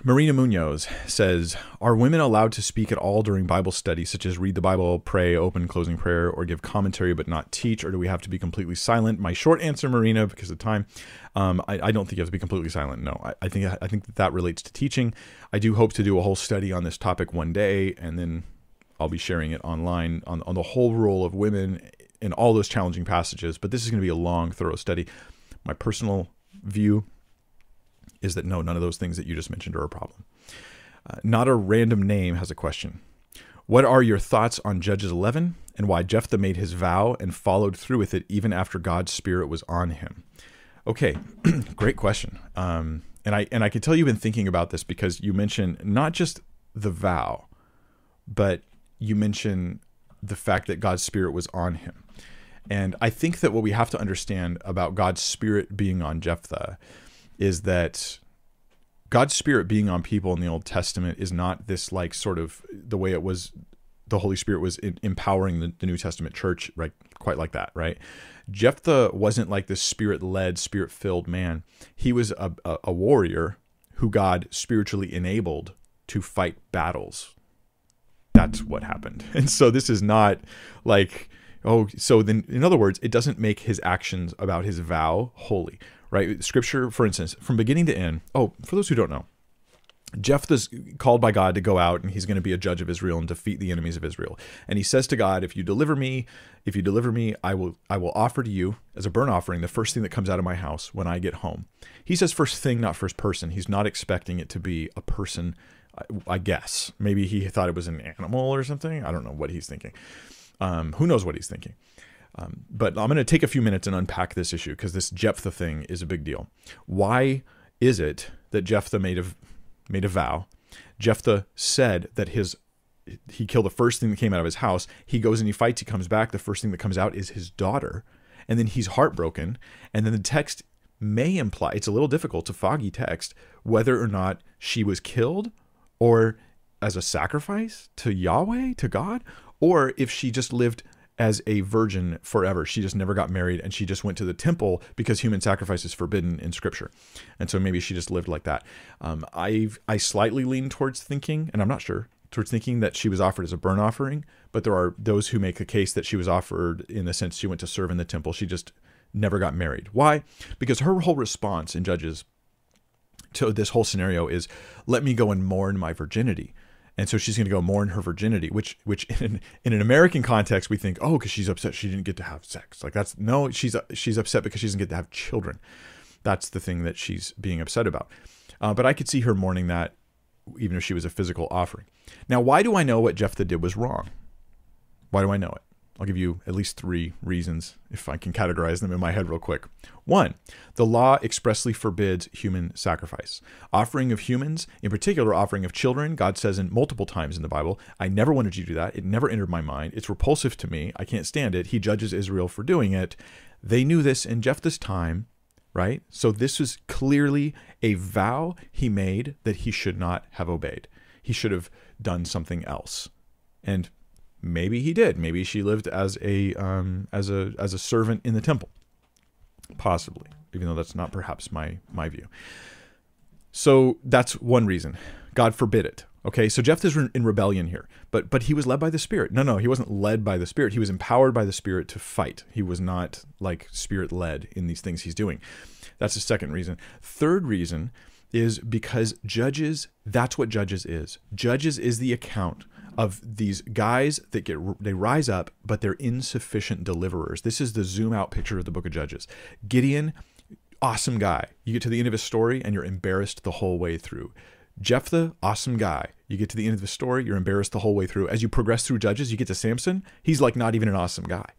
Marina Munoz says, Are women allowed to speak at all during Bible study, such as read the Bible, pray, open, closing prayer, or give commentary but not teach, or do we have to be completely silent? My short answer, Marina, because of time, um, I, I, don't think you have to be completely silent. No, I, I, think I think that, that relates to teaching. I do hope to do a whole study on this topic one day, and then I'll be sharing it online on, on the whole role of women in all those challenging passages. But this is going to be a long, thorough study. My personal view is that no, none of those things that you just mentioned are a problem. Uh, not a random name has a question. What are your thoughts on Judges 11 and why Jephthah made his vow and followed through with it even after God's spirit was on him? Okay, [clears throat] great question. Um, and I and I can tell you've been thinking about this because you mentioned not just the vow, but you mentioned the fact that God's spirit was on him. And I think that what we have to understand about God's spirit being on Jephthah is that God's spirit being on people in the Old Testament is not this like sort of the way it was the Holy Spirit was empowering the, the, New Testament church, right? Quite like that, right? Jephthah wasn't like this spirit led, spirit filled man. He was a, a, a, warrior who God spiritually enabled to fight battles. That's what happened. [laughs] And so this is not like, oh, so then, in other words, it doesn't make his actions about his vow holy, right? Scripture, for instance, from beginning to end. Oh, for those who don't know, Jephthah's called by God to go out and he's going to be a judge of Israel and defeat the enemies of Israel. And he says to God, if you deliver me, if you deliver me, I will I will offer to you as a burnt offering the first thing that comes out of my house when I get home. He says first thing, not first person. He's not expecting it to be a person, I, guess. Maybe he thought it was an animal or something. I don't know what he's thinking. Um, who knows what he's thinking? Um, but I'm going to take a few minutes and unpack this issue because this Jephthah thing is a big deal. Why is it that Jephthah made a made a vow? Jephthah said that his he killed the first thing that came out of his house. He goes and he fights. He comes back. The first thing that comes out is his daughter. and then he's heartbroken, and then the text may imply it's a little difficult to foggy text whether or not she was killed or as a sacrifice to Yahweh, to God, or if she just lived as a virgin forever. She just never got married and she just went to the temple because human sacrifice is forbidden in scripture. And so maybe she just lived like that. Um, I I slightly lean towards thinking, and I'm not sure, towards thinking that she was offered as a burnt offering, but there are those who make the case that she was offered in the sense she went to serve in the temple. She just never got married. Why? Because her whole response in Judges to this whole scenario is let me go and mourn my virginity and so she's going to go mourn her virginity which which in, in an american context we think oh because she's upset she didn't get to have sex. Like that's no she's she's upset because she doesn't get to have children. That's the thing that she's being upset about. Uh, but i could see her mourning that even if she was a physical offering. Now why do i know what jephthah did was wrong? Why do i know it I'll give you at least three reasons if I can categorize them in my head real quick. One, the law expressly forbids human sacrifice. Offering of humans, in particular offering of children, God says in multiple times in the Bible, I never wanted you to do that. It never entered my mind. It's repulsive to me. I can't stand it. He judges Israel for doing it. They knew this in Jephthah's time, right? So this was clearly a vow he made that he should not have obeyed. He should have done something else. And Maybe he did. Maybe she lived as a um, as a as a servant in the temple. Possibly, even though that's not perhaps my my view. So that's one reason. God forbid it. Okay, so Jephthah's in rebellion here, but but he was led by the Spirit. No, no, he wasn't led by the Spirit. He was empowered by the Spirit to fight. He was not like Spirit led in these things he's doing. That's the second reason. Third reason is because Judges. That's what Judges is. Judges is the account of these guys that get they rise up but they're insufficient deliverers. This is the zoom out picture of the book of judges. Gideon awesome guy. You get to the end of his story and you're embarrassed the whole way through. Jephthah awesome guy. You get to the end of the story you're embarrassed the whole way through. As you progress through judges you get to samson. He's like not even an awesome guy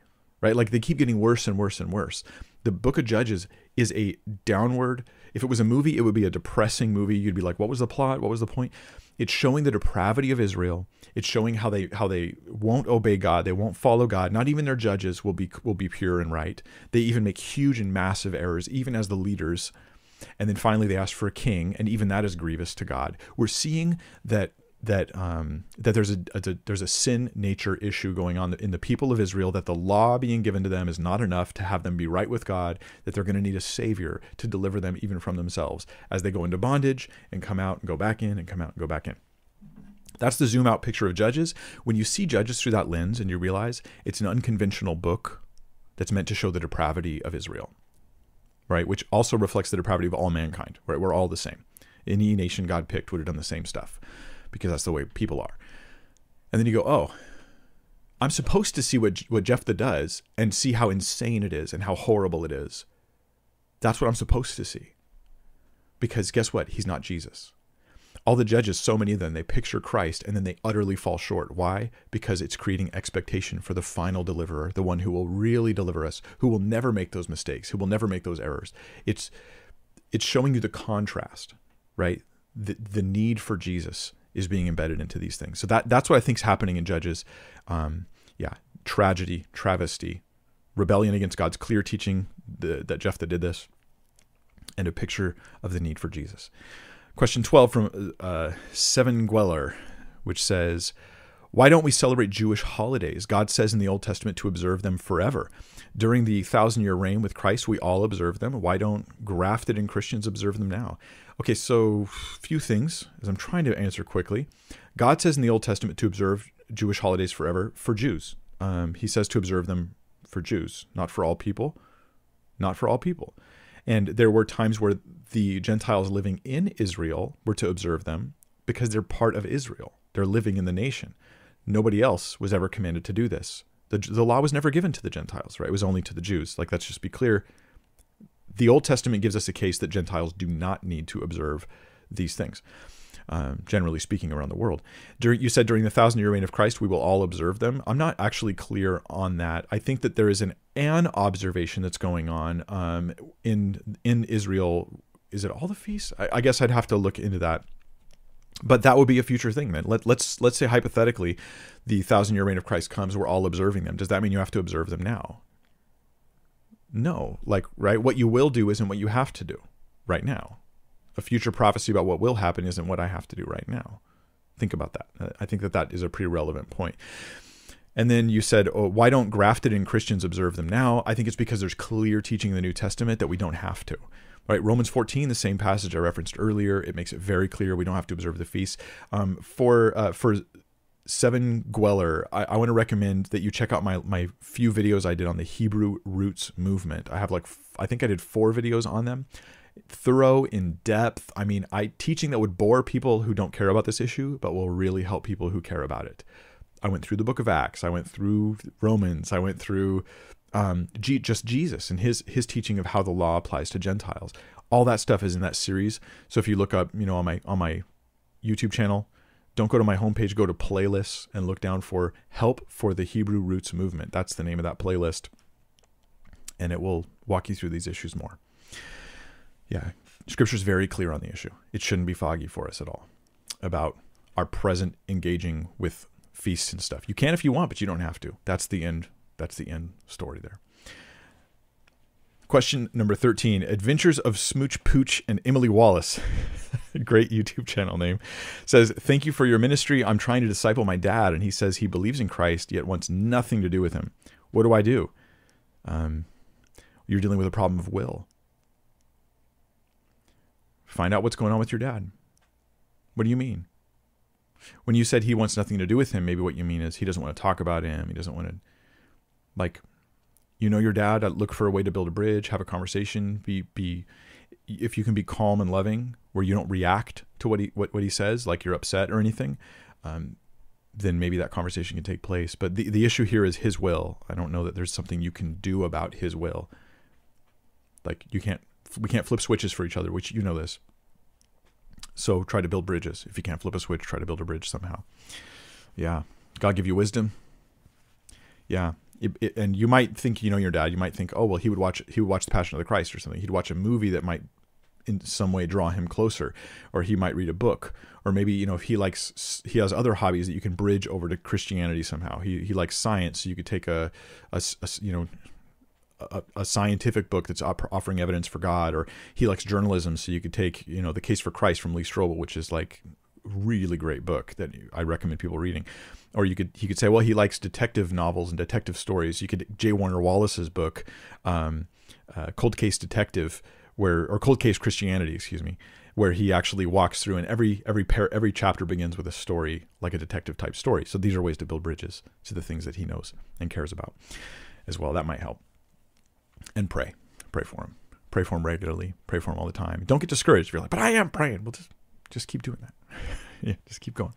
right? Like they keep getting worse and worse and worse. The book of judges is a downward if it was a movie it would be a depressing movie you'd be like what was the plot what was the point it's showing the depravity of Israel. It's showing how they how they won't obey God. They won't follow God. Not even their judges will be will be pure and right. They even make huge and massive errors, even as the leaders. And then finally, they ask for a king, and even that is grievous to God. We're seeing that that um, that there's a, a, there's a sin nature issue going on in the people of Israel that the law being given to them is not enough to have them be right with God that they're going to need a savior to deliver them even from themselves as they go into bondage and come out and go back in and come out and go back in. That's the zoom out picture of Judges. When you see Judges through that lens and you realize it's an unconventional book that's meant to show the depravity of Israel, right? Which also reflects the depravity of all mankind, right? We're all the same. Any nation God picked would have done the same stuff because that's the way people are. And then you go, oh, I'm supposed to see what what Jephthah does and see how insane it is and how horrible it is. That's what I'm supposed to see. Because guess what? He's not Jesus. All the judges, so many of them, they picture Christ and then they utterly fall short. Why? Because it's creating expectation for the final deliverer, the one who will really deliver us, who will never make those mistakes, who will never make those errors. It's it's showing you the contrast, right? The the need for Jesus is being embedded into these things. So that that's what I think is happening in Judges. Um, yeah, tragedy, travesty, rebellion against God's clear teaching the, that Jephthah did this, and a picture of the need for Jesus. Question 12 from uh, Seven Gweller, which says, Why don't we celebrate Jewish holidays? God says in the Old Testament to observe them forever. During the thousand year reign with Christ, we all observe them. Why don't grafted in Christians observe them now? Okay, so a few things as I'm trying to answer quickly. God says in the Old Testament to observe Jewish holidays forever for Jews. Um, he says to observe them for Jews, not for all people, not for all people. And there were times where the Gentiles living in Israel were to observe them because they're part of Israel. They're living in the nation. Nobody else was ever commanded to do this. The, the law was never given to the Gentiles, right? It was only to the Jews. Like, let's just be clear the Old Testament gives us a case that Gentiles do not need to observe these things. Um, generally speaking, around the world. During, you said during the thousand year reign of Christ, we will all observe them. I'm not actually clear on that. I think that there is an an observation that's going on um, in in Israel. Is it all the feasts? I, I, guess I'd have to look into that. But that would be a future thing, then. Let, let's let's say hypothetically, the thousand year reign of Christ comes. We're all observing them. Does that mean you have to observe them now? No, like, right? What you will do isn't what you have to do right now. A future prophecy about what will happen isn't what I have to do right now. Think about that. I think that that is a pretty relevant point. And then you said, oh, why don't grafted in Christians observe them now? I think it's because there's clear teaching in the New Testament that we don't have to. Right, Romans 14, the same passage I referenced earlier, it makes it very clear we don't have to observe the feast. Um, for uh, for Seven Gweller, I, I want to recommend that you check out my my few videos I did on the Hebrew roots movement. I have like I think I did four videos on them thorough, in depth. I mean, I teaching that would bore people who don't care about this issue, but will really help people who care about it. I went through the book of Acts. I went through Romans. I went through um, G- just Jesus and his his teaching of how the law applies to Gentiles. All that stuff is in that series. So if you look up, you know, on my on my YouTube channel, don't go to my homepage. Go to playlists and look down for "Help for the Hebrew Roots Movement." That's the name of that playlist, and it will walk you through these issues more. Yeah, Scripture is very clear on the issue. It shouldn't be foggy for us at all about our present engaging with feasts and stuff. You can if you want, but you don't have to. That's the end. That's the end story there. Question number 13 Adventures of Smooch Pooch and Emily Wallace. [laughs] Great YouTube channel name. Says, Thank you for your ministry. I'm trying to disciple my dad, and he says he believes in Christ, yet wants nothing to do with him. What do I do? Um, you're dealing with a problem of will. Find out what's going on with your dad. What do you mean? when you said he wants nothing to do with him, maybe what you mean is he doesn't want to talk about him. He doesn't want to, like, you know, your dad. Look for a way to build a bridge, have a conversation. Be be, if you can be calm and loving, where you don't react to what he what, what he says, like you're upset or anything. Um, then maybe that conversation can take place. But the, the issue here is his will. I don't know that there's something you can do about his will. Like you can't, we can't flip switches for each other, which you know this. So try to build bridges. If you can't flip a switch, try to build a bridge somehow. Yeah. God give you wisdom. Yeah. It, and you might think, you know, your dad, you might think, oh, well, he would watch, he would watch the passion of the Christ or something. He'd watch a movie that might in some way draw him closer, or he might read a book, or maybe, you know, if he likes, he has other hobbies that you can bridge over to Christianity somehow. He, he likes science. So you could take a, a, a you know, a, a, scientific book that's op- offering evidence for God, or he likes journalism, so you could take you know the Case for Christ from Lee Strobel, which is like really great book that I recommend people reading. Or you could he could say, well, he likes detective novels and detective stories. You could J. Warner Wallace's book, um, uh, Cold Case Detective, where or Cold Case Christianity, excuse me, where he actually walks through and every every pair every chapter begins with a story like a detective type story. So these are ways to build bridges to the things that he knows and cares about as well. That might help and pray. Pray for him. Pray for him regularly. Pray for him all the time. Don't get discouraged if you're like, but I am praying. Well, just just keep doing that. [laughs] [laughs] yeah, just keep going.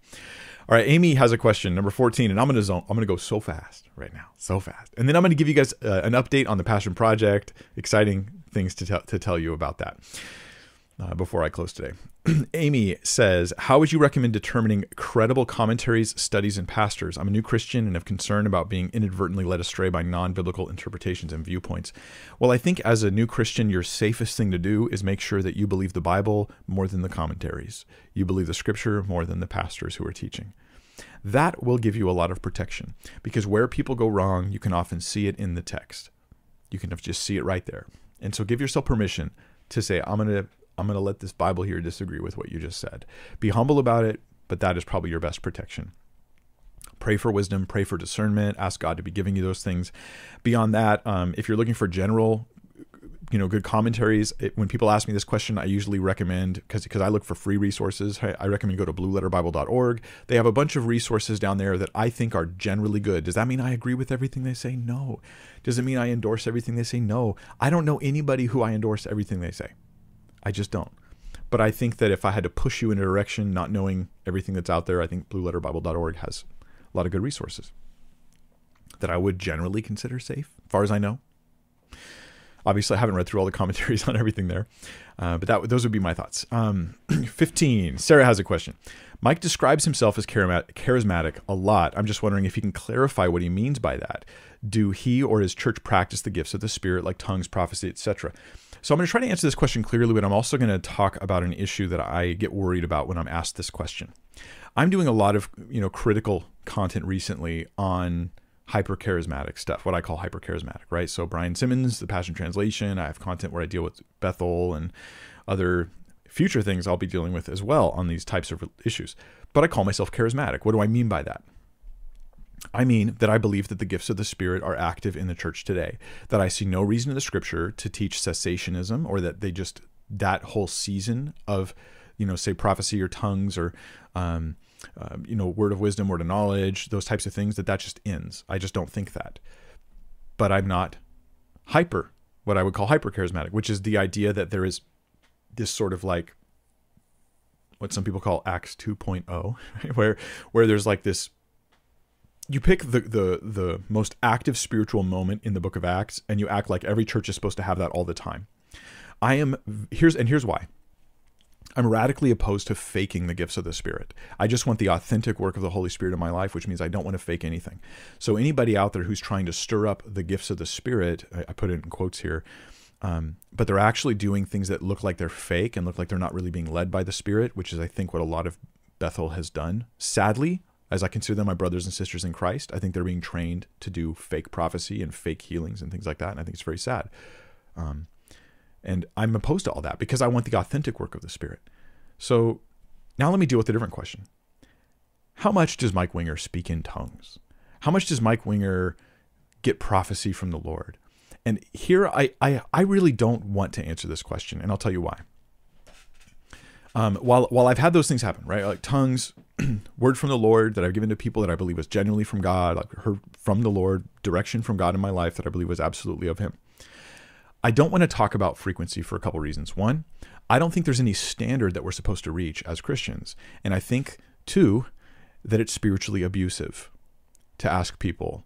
All right, Amy has a question, number 14, and I'm gonna zone, I'm gonna go so fast right now, so fast, and then I'm gonna give you guys uh, an update on the Passion Project. Exciting things to tell to tell you about that uh, before I close today. [clears throat] Amy says, How would you recommend determining credible commentaries, studies, and pastors? I'm a new Christian and have concern about being inadvertently led astray by non biblical interpretations and viewpoints. Well, I think as a new Christian, your safest thing to do is make sure that you believe the Bible more than the commentaries. You believe the scripture more than the pastors who are teaching. That will give you a lot of protection because where people go wrong, you can often see it in the text. You can just see it right there. And so give yourself permission to say, I'm going to I'm going to let this Bible here disagree with what you just said. Be humble about it, but that is probably your best protection. Pray for wisdom, pray for discernment, ask God to be giving you those things. Beyond that, um, if you're looking for general you know good commentaries it, when people ask me this question i usually recommend because because i look for free resources. I, I, recommend go to blueletterbible.org they have a bunch of resources down there that i think are generally good. Does that mean i agree with everything they say? No. Does it mean i endorse everything they say? No. I don't know anybody who i endorse everything they say I just don't. But I think that if I had to push you in a direction, not knowing everything that's out there, I think blueletterbible.org has a lot of good resources that I would generally consider safe, as far as I know. Obviously, I haven't read through all the commentaries [laughs] on everything there, uh, but that those would be my thoughts. Um, [clears throat] 15. Sarah has a question. Mike describes himself as charismatic a lot. I'm just wondering if he can clarify what he means by that. Do he or his church practice the gifts of the Spirit, like tongues, prophecy, etc.? So I'm going to try to answer this question clearly, but I'm also going to talk about an issue that I get worried about when I'm asked this question. I'm doing a lot of you know critical content recently on hypercharismatic stuff, what I call hypercharismatic, right? So Brian Simmons, the Passion Translation, I have content where I deal with Bethel and other future things I'll be dealing with as well on these types of issues. But I call myself charismatic. What do I mean by that? I mean that I believe that the gifts of the Spirit are active in the church today, that I see no reason in the scripture to teach cessationism or that they just, that whole season of, you know, say prophecy or tongues or, um, uh, you know, word of wisdom, word of knowledge, those types of things, that that just ends. I just don't think that. But I'm not hyper, what I would call hyper charismatic, which is the idea that there is this sort of like what some people call Acts 2.0, [laughs] where where there's like this you pick the, the the most active spiritual moment in the book of acts and you act like every church is supposed to have that all the time. I am here's and here's why. I'm radically opposed to faking the gifts of the spirit. I just want the authentic work of the holy spirit in my life which means i don't want to fake anything. So anybody out there who's trying to stir up the gifts of the spirit i, I put it in quotes here um, but they're actually doing things that look like they're fake and look like they're not really being led by the spirit which is i think what a lot of bethel has done. Sadly as I consider them my brothers and sisters in Christ, I think they're being trained to do fake prophecy and fake healings and things like that. And I think it's very sad. Um, and I'm opposed to all that because I want the authentic work of the Spirit. So now let me deal with a different question. How much does Mike Winger speak in tongues? How much does Mike Winger get prophecy from the Lord? And here I, I, I really don't want to answer this question, and I'll tell you why. Um, while while I've had those things happen, right? Like tongues, [clears throat] word from the Lord that I've given to people that I believe was genuinely from God, I've heard from the Lord, direction from God in my life that I believe was absolutely of Him. I don't want to talk about frequency for a couple reasons. One, I don't think there's any standard that we're supposed to reach as Christians. And I think, two, that it's spiritually abusive to ask people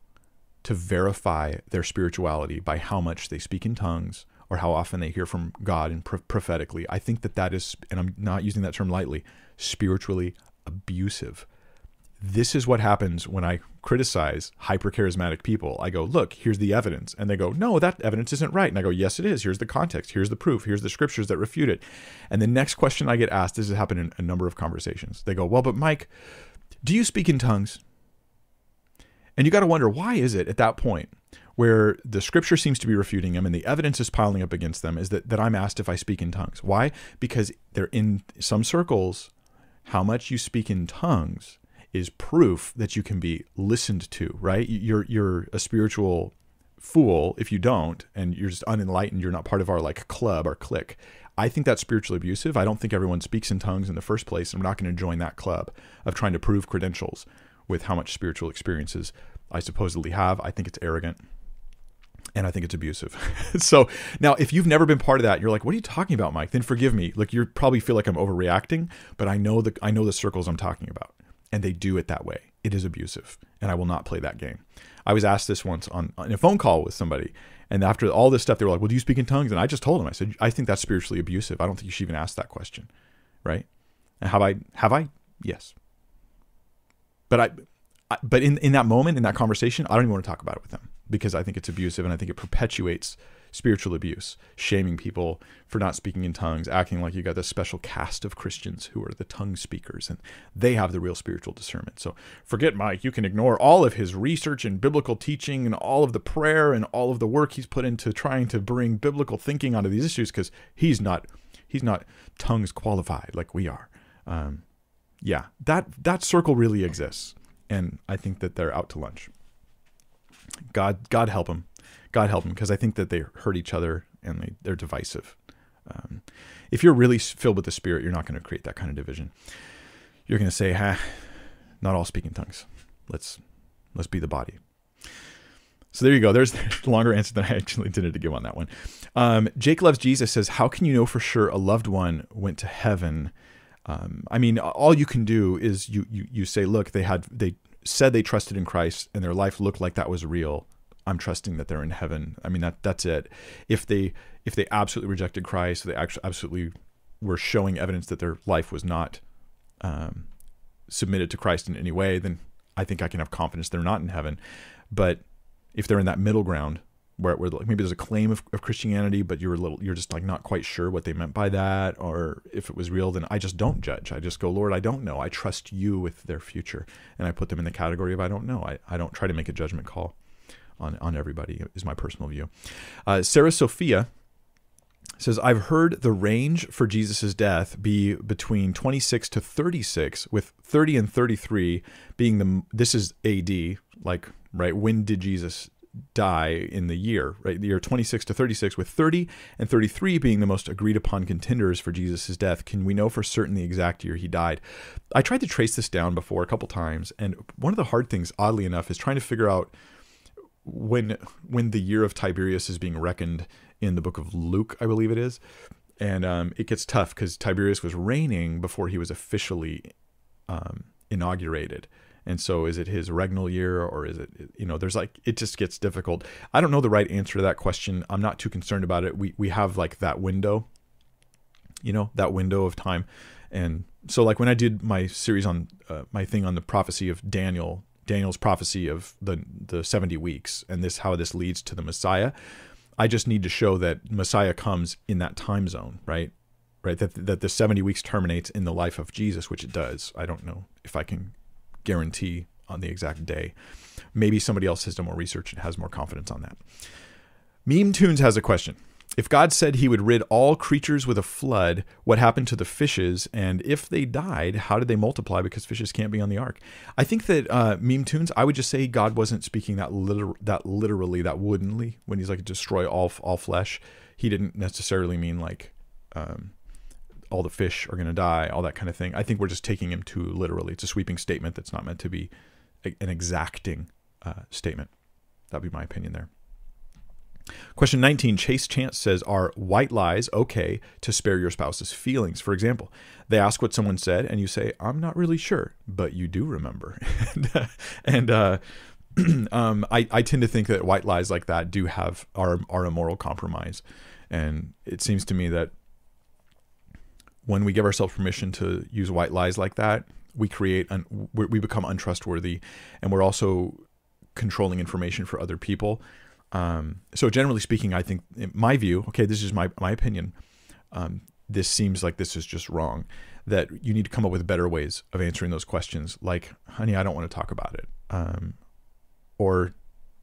to verify their spirituality by how much they speak in tongues or how often they hear from God and prophetically. I think that that is, and I'm not using that term lightly, spiritually abusive. This is what happens when I criticize hyper charismatic people. I go, look, here's the evidence. And they go, no, that evidence isn't right. And I go, yes, it is. Here's the context. Here's the proof. Here's the scriptures that refute it. And the next question I get asked, this has happened in a number of conversations. They go, well, but Mike, do you speak in tongues? And you got to wonder, why is it at that point where the scripture seems to be refuting them and the evidence is piling up against them is that, that I'm asked if I speak in tongues? Why? Because they're in some circles how much you speak in tongues is proof that you can be listened to, right? You're you're a spiritual fool if you don't and you're just unenlightened, you're not part of our like club, or clique. I think that's spiritually abusive. I don't think everyone speaks in tongues in the first place. I'm not going to join that club of trying to prove credentials with how much spiritual experiences I supposedly have. I think it's arrogant and I think it's abusive. [laughs] so now, if you've never been part of that, you're like, "What are you talking about, Mike?" Then forgive me. Like you probably feel like I'm overreacting, but I know the I know the circles I'm talking about, and they do it that way. It is abusive, and I will not play that game. I was asked this once on, a phone call with somebody, and after all this stuff, they were like, "Well, do you speak in tongues?" And I just told them, I said, "I think that's spiritually abusive. I don't think you should even ask that question." Right? And have I? Have I? Yes. But I but in in that moment, in that conversation, I don't even want to talk about it with them because I think it's abusive and I think it perpetuates spiritual abuse, shaming people for not speaking in tongues, acting like you got this special cast of Christians who are the tongue speakers and they have the real spiritual discernment. So forget Mike, you can ignore all of his research and biblical teaching and all of the prayer and all of the work he's put into trying to bring biblical thinking onto these issues because he's not he's not tongues qualified like we are. Um, yeah, that that circle really exists, and I think that they're out to lunch. God, God help them. God help them, because I think that they hurt each other and they, they're divisive. Um, if you're really filled with the Spirit, you're not going to create that kind of division. You're going to say, "Ha, not all speaking tongues. Let's let's be the body." So there you go. There's the [laughs] longer answer than I actually intended to give on that one. Um, Jake loves Jesus says, "How can you know for sure a loved one went to heaven?" Um, I mean, all you can do is you you you say, "Look, they had they said they trusted in Christ and their life looked like that was real, I'm trusting that they're in heaven. I mean that that's it. If they if they absolutely rejected Christ, they actually absolutely were showing evidence that their life was not um, submitted to Christ in any way, then I think I can have confidence they're not in heaven. But if they're in that middle ground where, where like maybe there's a claim of, of Christianity, but you're a little, you're just like not quite sure what they meant by that, or if it was real. Then I just don't judge. I just go, Lord, I don't know. I trust you with their future, and I put them in the category of I don't know. I, I don't try to make a judgment call on on everybody. Is my personal view. Uh, Sarah Sophia says I've heard the range for Jesus' death be between 26 to 36, with 30 and 33 being the this is AD, like right when did Jesus die in the year, right? The year 26 to 36, with 30 and 33 being the most agreed upon contenders for Jesus' death. Can we know for certain the exact year he died? I tried to trace this down before a couple times, and one of the hard things, oddly enough, is trying to figure out when when the year of Tiberius is being reckoned in the book of Luke, I believe it is. And um, it gets tough because Tiberius was reigning before he was officially um, inaugurated. And so, is it his regnal year or is it, you know, there's like, it just gets difficult. I don't know the right answer to that question. I'm not too concerned about it. We, we have like that window, you know, that window of time. And so, like, when I did my series on uh, my thing on the prophecy of Daniel, Daniel's prophecy of the, the 70 weeks, and this, how this leads to the Messiah, I just need to show that Messiah comes in that time zone, right? Right. That, that the 70 weeks terminates in the life of Jesus, which it does. I don't know if I can guarantee on the exact day. Maybe somebody else has done more research and has more confidence on that. Meme Tunes has a question. If God said he would rid all creatures with a flood, what happened to the fishes? And if they died, how did they multiply because fishes can't be on the ark? I think that uh, meme tunes, I would just say God wasn't speaking that liter- that literally, that woodenly when he's like destroy all all flesh. He didn't necessarily mean like um, all the fish are going to die, all that kind of thing. I think we're just taking him too literally. It's a sweeping statement that's not meant to be an exacting uh, statement. That'd be my opinion there. Question 19 Chase Chance says, Are white lies okay to spare your spouse's feelings? For example, they ask what someone said, and you say, I'm not really sure, but you do remember. [laughs] and uh, [clears throat] um, I, I tend to think that white lies like that do have are, are a moral compromise. And it seems to me that when we give ourselves permission to use white lies like that, we create un, we become untrustworthy, and we're also controlling information for other people. Um, so generally speaking, I think in my view, okay, this is my my opinion. Um, this seems like this is just wrong. That you need to come up with better ways of answering those questions. Like, honey, I don't want to talk about it, um, or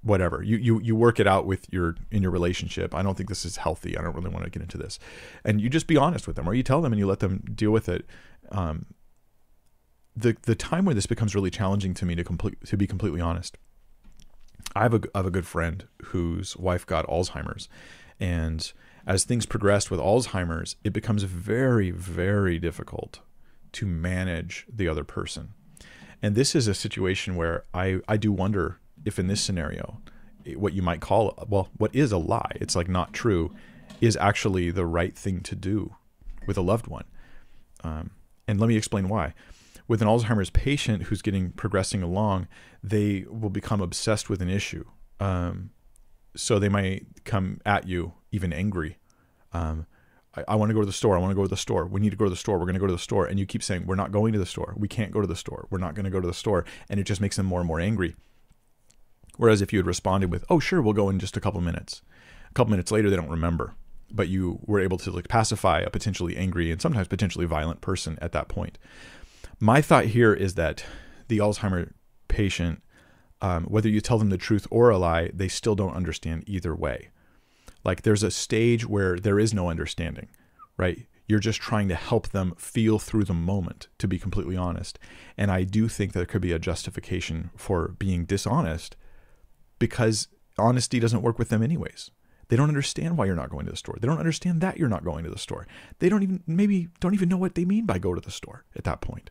whatever. You you you work it out with your in your relationship. I don't think this is healthy. I don't really want to get into this, and you just be honest with them, or you tell them and you let them deal with it. Um, the the time where this becomes really challenging to me to complete to be completely honest I have a, I have a good friend whose wife got Alzheimer's. And as things progressed with Alzheimer's, it becomes very, very difficult to manage the other person. And this is a situation where I, I do wonder if in this scenario, what you might call, well, what is a lie, it's like not true, is actually the right thing to do with a loved one. Um, and let me explain why with an Alzheimer's patient who's getting progressing along, they will become obsessed with an issue. Um, so they might come at you even angry. Um, I, I want to go to the store. I want to go to the store. We need to go to the store. We're going to go to the store. And you keep saying, We're not going to the store. We can't go to the store. We're not going to go to the store. And it just makes them more and more angry. Whereas if you had responded with, Oh, sure, we'll go in just a couple minutes. A couple minutes later, they don't remember. But you were able to like pacify a potentially angry and sometimes potentially violent person at that point. My thought here is that the Alzheimer patient, um, whether you tell them the truth or a lie, they still don't understand either way. Like there's a stage where there is no understanding, right? You're just trying to help them feel through the moment, to be completely honest. And I do think there could be a justification for being dishonest because honesty doesn't work with them, anyways. They don't understand why you're not going to the store. They don't understand that you're not going to the store. They don't even maybe don't even know what they mean by go to the store at that point.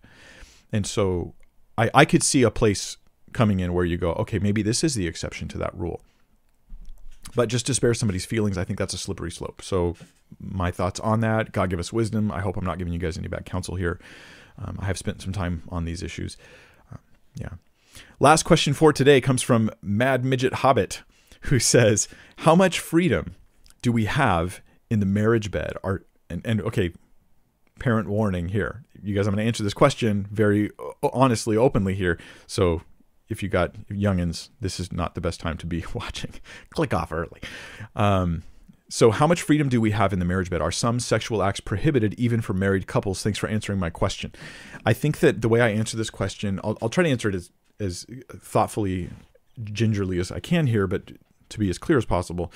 And so I, I could see a place coming in where you go, okay, maybe this is the exception to that rule. But just to spare somebody's feelings, I think that's a slippery slope. So my thoughts on that. God give us wisdom. I hope I'm not giving you guys any bad counsel here. Um, I have spent some time on these issues. Uh, yeah. Last question for today comes from Mad Midget Hobbit who says, How much freedom do we have in the marriage bed? Are and, and okay, parent warning here. You guys, I'm going to answer this question very honestly, openly here. So if you got youngins, this is not the best time to be [laughs] watching. Click off early. Um, so, how much freedom do we have in the marriage bed? Are some sexual acts prohibited even for married couples? Thanks for answering my question. I think that the way I answer this question, I'll, I'll try to answer it as, as thoughtfully, gingerly as I can here, but to be as clear as possible.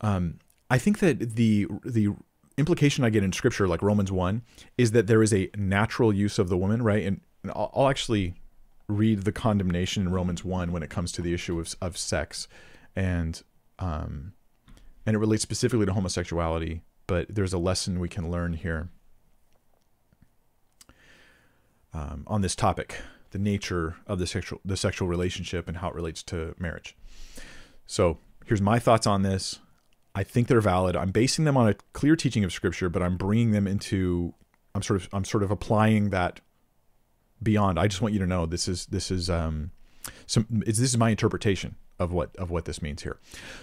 Um, I think that the the implication I get in Scripture, like Romans one, is that there is a natural use of the woman, right? And, and I'll, I'll actually read the condemnation in Romans one when it comes to the issue of of sex, and um, and it relates specifically to homosexuality. But there's a lesson we can learn here um, on this topic: the nature of the sexual the sexual relationship and how it relates to marriage. So here's my thoughts on this. I think they're valid. I'm basing them on a clear teaching of Scripture, but I'm bringing them into I'm sort of I'm sort of applying that beyond. I just want you to know this is this is um some this is my interpretation of what of what this means here.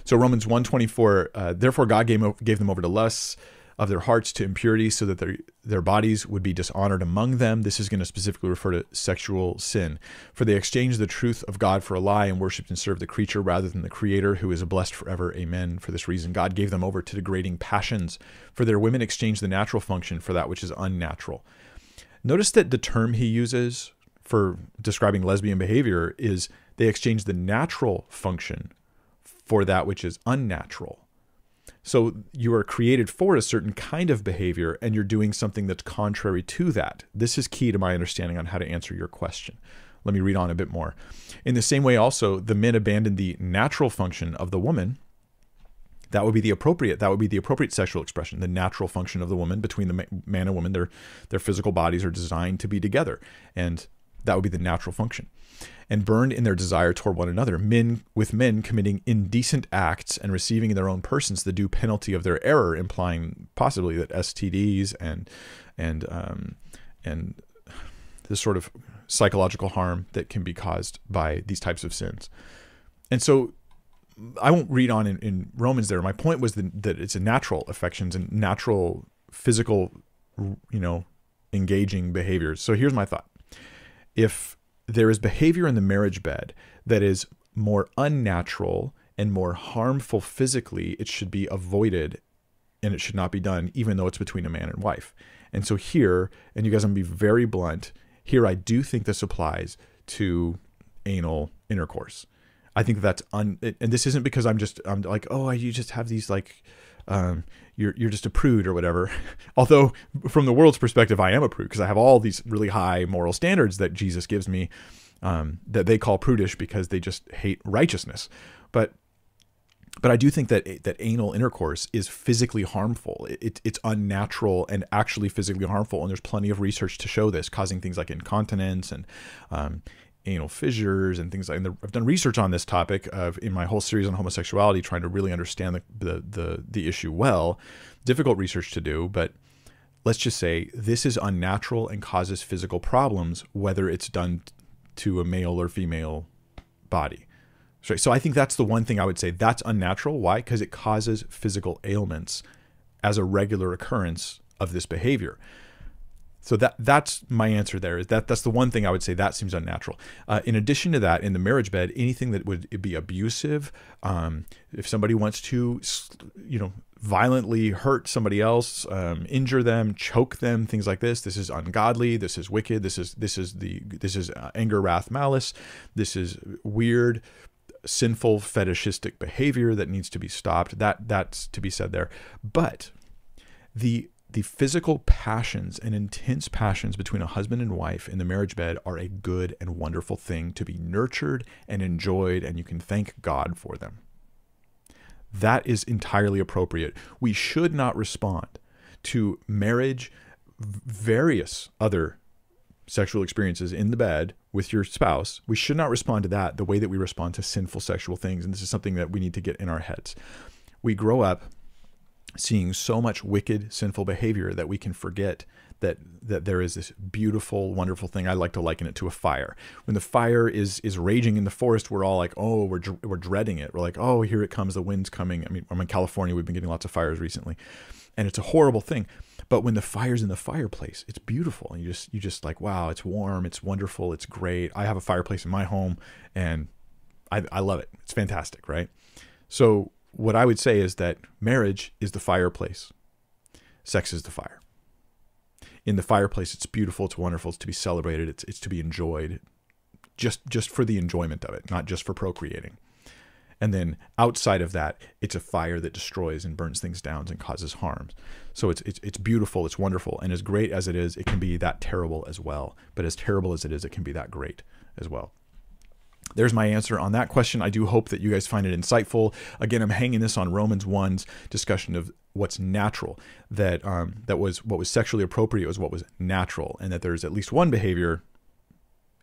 So Romans 124, uh, therefore God gave, gave them over to lusts of their hearts to impurity so that their their bodies would be dishonored among them. This is going to specifically refer to sexual sin. For they exchanged the truth of God for a lie and worshipped and served the creature rather than the creator who is blessed forever. Amen. For this reason God gave them over to degrading passions. For their women exchanged the natural function for that which is unnatural. Notice that the term he uses for describing lesbian behavior is they exchange the natural function for that which is unnatural. So you are created for a certain kind of behavior and you're doing something that's contrary to that. This is key to my understanding on how to answer your question. Let me read on a bit more. In the same way, also, the men abandoned the natural function of the woman. That would be the appropriate. That would be the appropriate sexual expression. The natural function of the woman between the man and woman. Their their physical bodies are designed to be together, and that would be the natural function and burned in their desire toward one another, men with men committing indecent acts and receiving in their own persons the due penalty of their error, implying possibly that STDs and and um, and this sort of psychological harm that can be caused by these types of sins. And so I won't read on in, in Romans there. My point was that, that it's a natural affections and natural physical, you know, engaging behaviors. So here's my thought. If there is behavior in the marriage bed that is more unnatural and more harmful physically, it should be avoided and it should not be done, even though it's between a man and wife. And so here, and you guys, I'm gonna be very blunt. Here, I do think this applies to anal intercourse. I think that's un, and this isn't because I'm just I'm like, oh, you just have these like um, you're you're just a prude or whatever. [laughs] Although from the world's perspective, I am a prude because I have all these really high moral standards that Jesus gives me um, that they call prudish because they just hate righteousness. But but I do think that that anal intercourse is physically harmful. It, it's unnatural and actually physically harmful, and there's plenty of research to show this, causing things like incontinence and um, anal fissures and things like. And I've done research on this topic of in my whole series on homosexuality, trying to really understand the, the the the, issue well. Difficult research to do, but let's just say this is unnatural and causes physical problems, whether it's done to a male or female body. So I think that's the one thing I would say that's unnatural. Why? Because it causes physical ailments as a regular occurrence of this behavior. So that that's my answer there. Is that that's the one thing I would say that seems unnatural. Uh, in addition to that, in the marriage bed, anything that would be abusive, um, if somebody wants to, you know, violently hurt somebody else, um, injure them, choke them, things like this, this is ungodly. This is wicked. This is this is the this is uh, anger, wrath, malice. This is weird sinful fetishistic behavior that needs to be stopped that that's to be said there but the the physical passions and intense passions between a husband and wife in the marriage bed are a good and wonderful thing to be nurtured and enjoyed, and you can thank God for them. That is entirely appropriate. We should not respond to marriage, various other sexual experiences in the bed with your spouse. We should not respond to that the way that we respond to sinful sexual things. And this is something that we need to get in our heads. We grow up seeing so much wicked, sinful behavior that we can forget that that there is this beautiful, wonderful thing. I like to liken it to a fire. When the fire is is raging in the forest, we're all like, oh, we're we're dreading it. We're like, oh, here it comes. The wind's coming. I mean, I'm in California. We've been getting lots of fires recently, and it's a horrible thing. But when the fire's in the fireplace, it's beautiful. And you just you just like, wow, it's warm, it's wonderful, it's great. I have a fireplace in my home and I, I love it. It's fantastic, right? So what I would say is that marriage is the fireplace. Sex is the fire. In the fireplace, it's beautiful, it's wonderful, it's to be celebrated, it's it's to be enjoyed, just just for the enjoyment of it, not just for procreating. And then outside of that, it's a fire that destroys and burns things down and causes harms. So it's, it's it's beautiful, it's wonderful, and as great as it is, it can be that terrible as well. But as terrible as it is, it can be that great as well. There's my answer on that question. I do hope that you guys find it insightful. Again, I'm hanging this on Romans 1's discussion of what's natural. That um, that was what was sexually appropriate was what was natural, and that there's at least one behavior,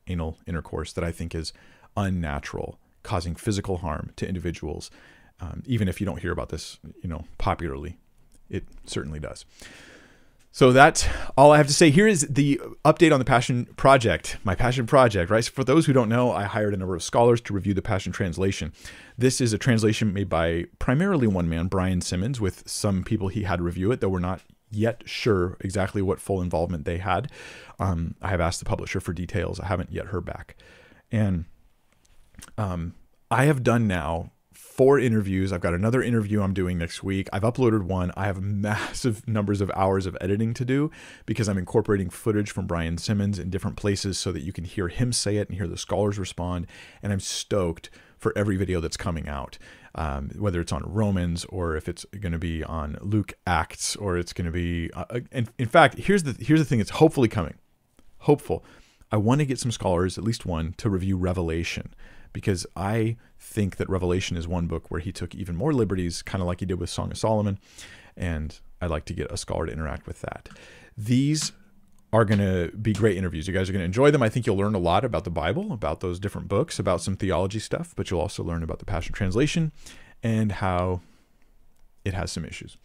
anal intercourse, that I think is unnatural causing physical harm to individuals. Um, even if you don't hear about this, you know, popularly, it certainly does. So that's all I have to say. Here is the update on the Passion Project, my Passion Project, right? So for those who don't know, I hired a number of scholars to review the Passion Translation. This is a translation made by primarily one man, Brian Simmons, with some people he had review it, though we're not yet sure exactly what full involvement they had. Um, I have asked the publisher for details. I haven't yet heard back. And um, I have done now four interviews. I've got another interview I'm doing next week. I've uploaded one. I have [laughs] massive numbers of hours of editing to do because I'm incorporating footage from Brian Simmons in different places so that you can hear him say it and hear the scholars respond. And I'm stoked for every video that's coming out. Um, whether it's on Romans or if it's going to be on Luke Acts or it's going to be, uh, uh, in, in fact, here's the here's the thing that's hopefully coming. Hopeful. I want to get some scholars, at least one, to review Revelation because I think that Revelation is one book where he took even more liberties, kind of like he did with Song of Solomon. And I'd like to get a scholar to interact with that. These are going to be great interviews. You guys are going to enjoy them. I think you'll learn a lot about the Bible, about those different books, about some theology stuff, but you'll also learn about the Passion Translation and how it has some issues.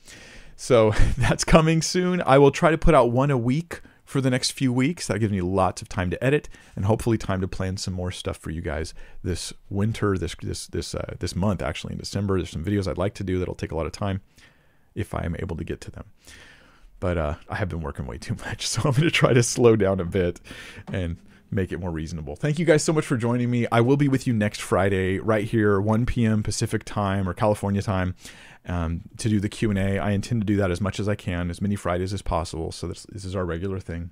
So [laughs] that's coming soon. I will try to put out one a week for the next few weeks. That gives me lots of time to edit and hopefully time to plan some more stuff for you guys this winter, this this this uh, this month actually in December. There's some videos I'd like to do that'll take a lot of time if I am able to get to them. But uh, I have been working way too much, [laughs] so I'm going to try to slow down a bit and make it more reasonable. Thank you guys so much for joining me. I will be with you next Friday right here 1 p.m. Pacific time or California time um, to do the Q&A. I intend to do that as much as I can, as many Fridays as possible. So this, this is our regular thing.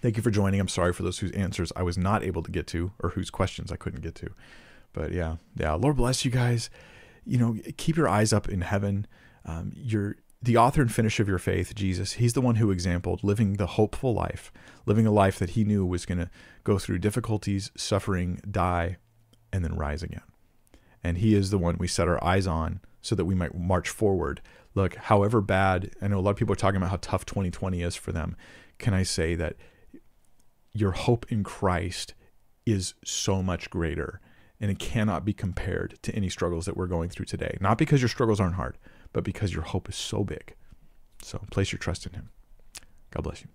Thank you for joining. I'm sorry for those whose answers I was not able to get to or whose questions I couldn't get to. But yeah, yeah. Lord bless you guys. You know, keep your eyes up in heaven. Um, you're the author and finisher of your faith, Jesus. He's the one who exampled living the hopeful life, living a life that he knew was going to go through difficulties, suffering, die, and then rise again. And he is the one we set our eyes on so that we might march forward. Look, however bad, I know a lot of people are talking about how tough 2020 is for them. Can I say that your hope in Christ is so much greater and it cannot be compared to any struggles that we're going through today? Not because your struggles aren't hard, but because your hope is so big. So place your trust in Him. God bless you.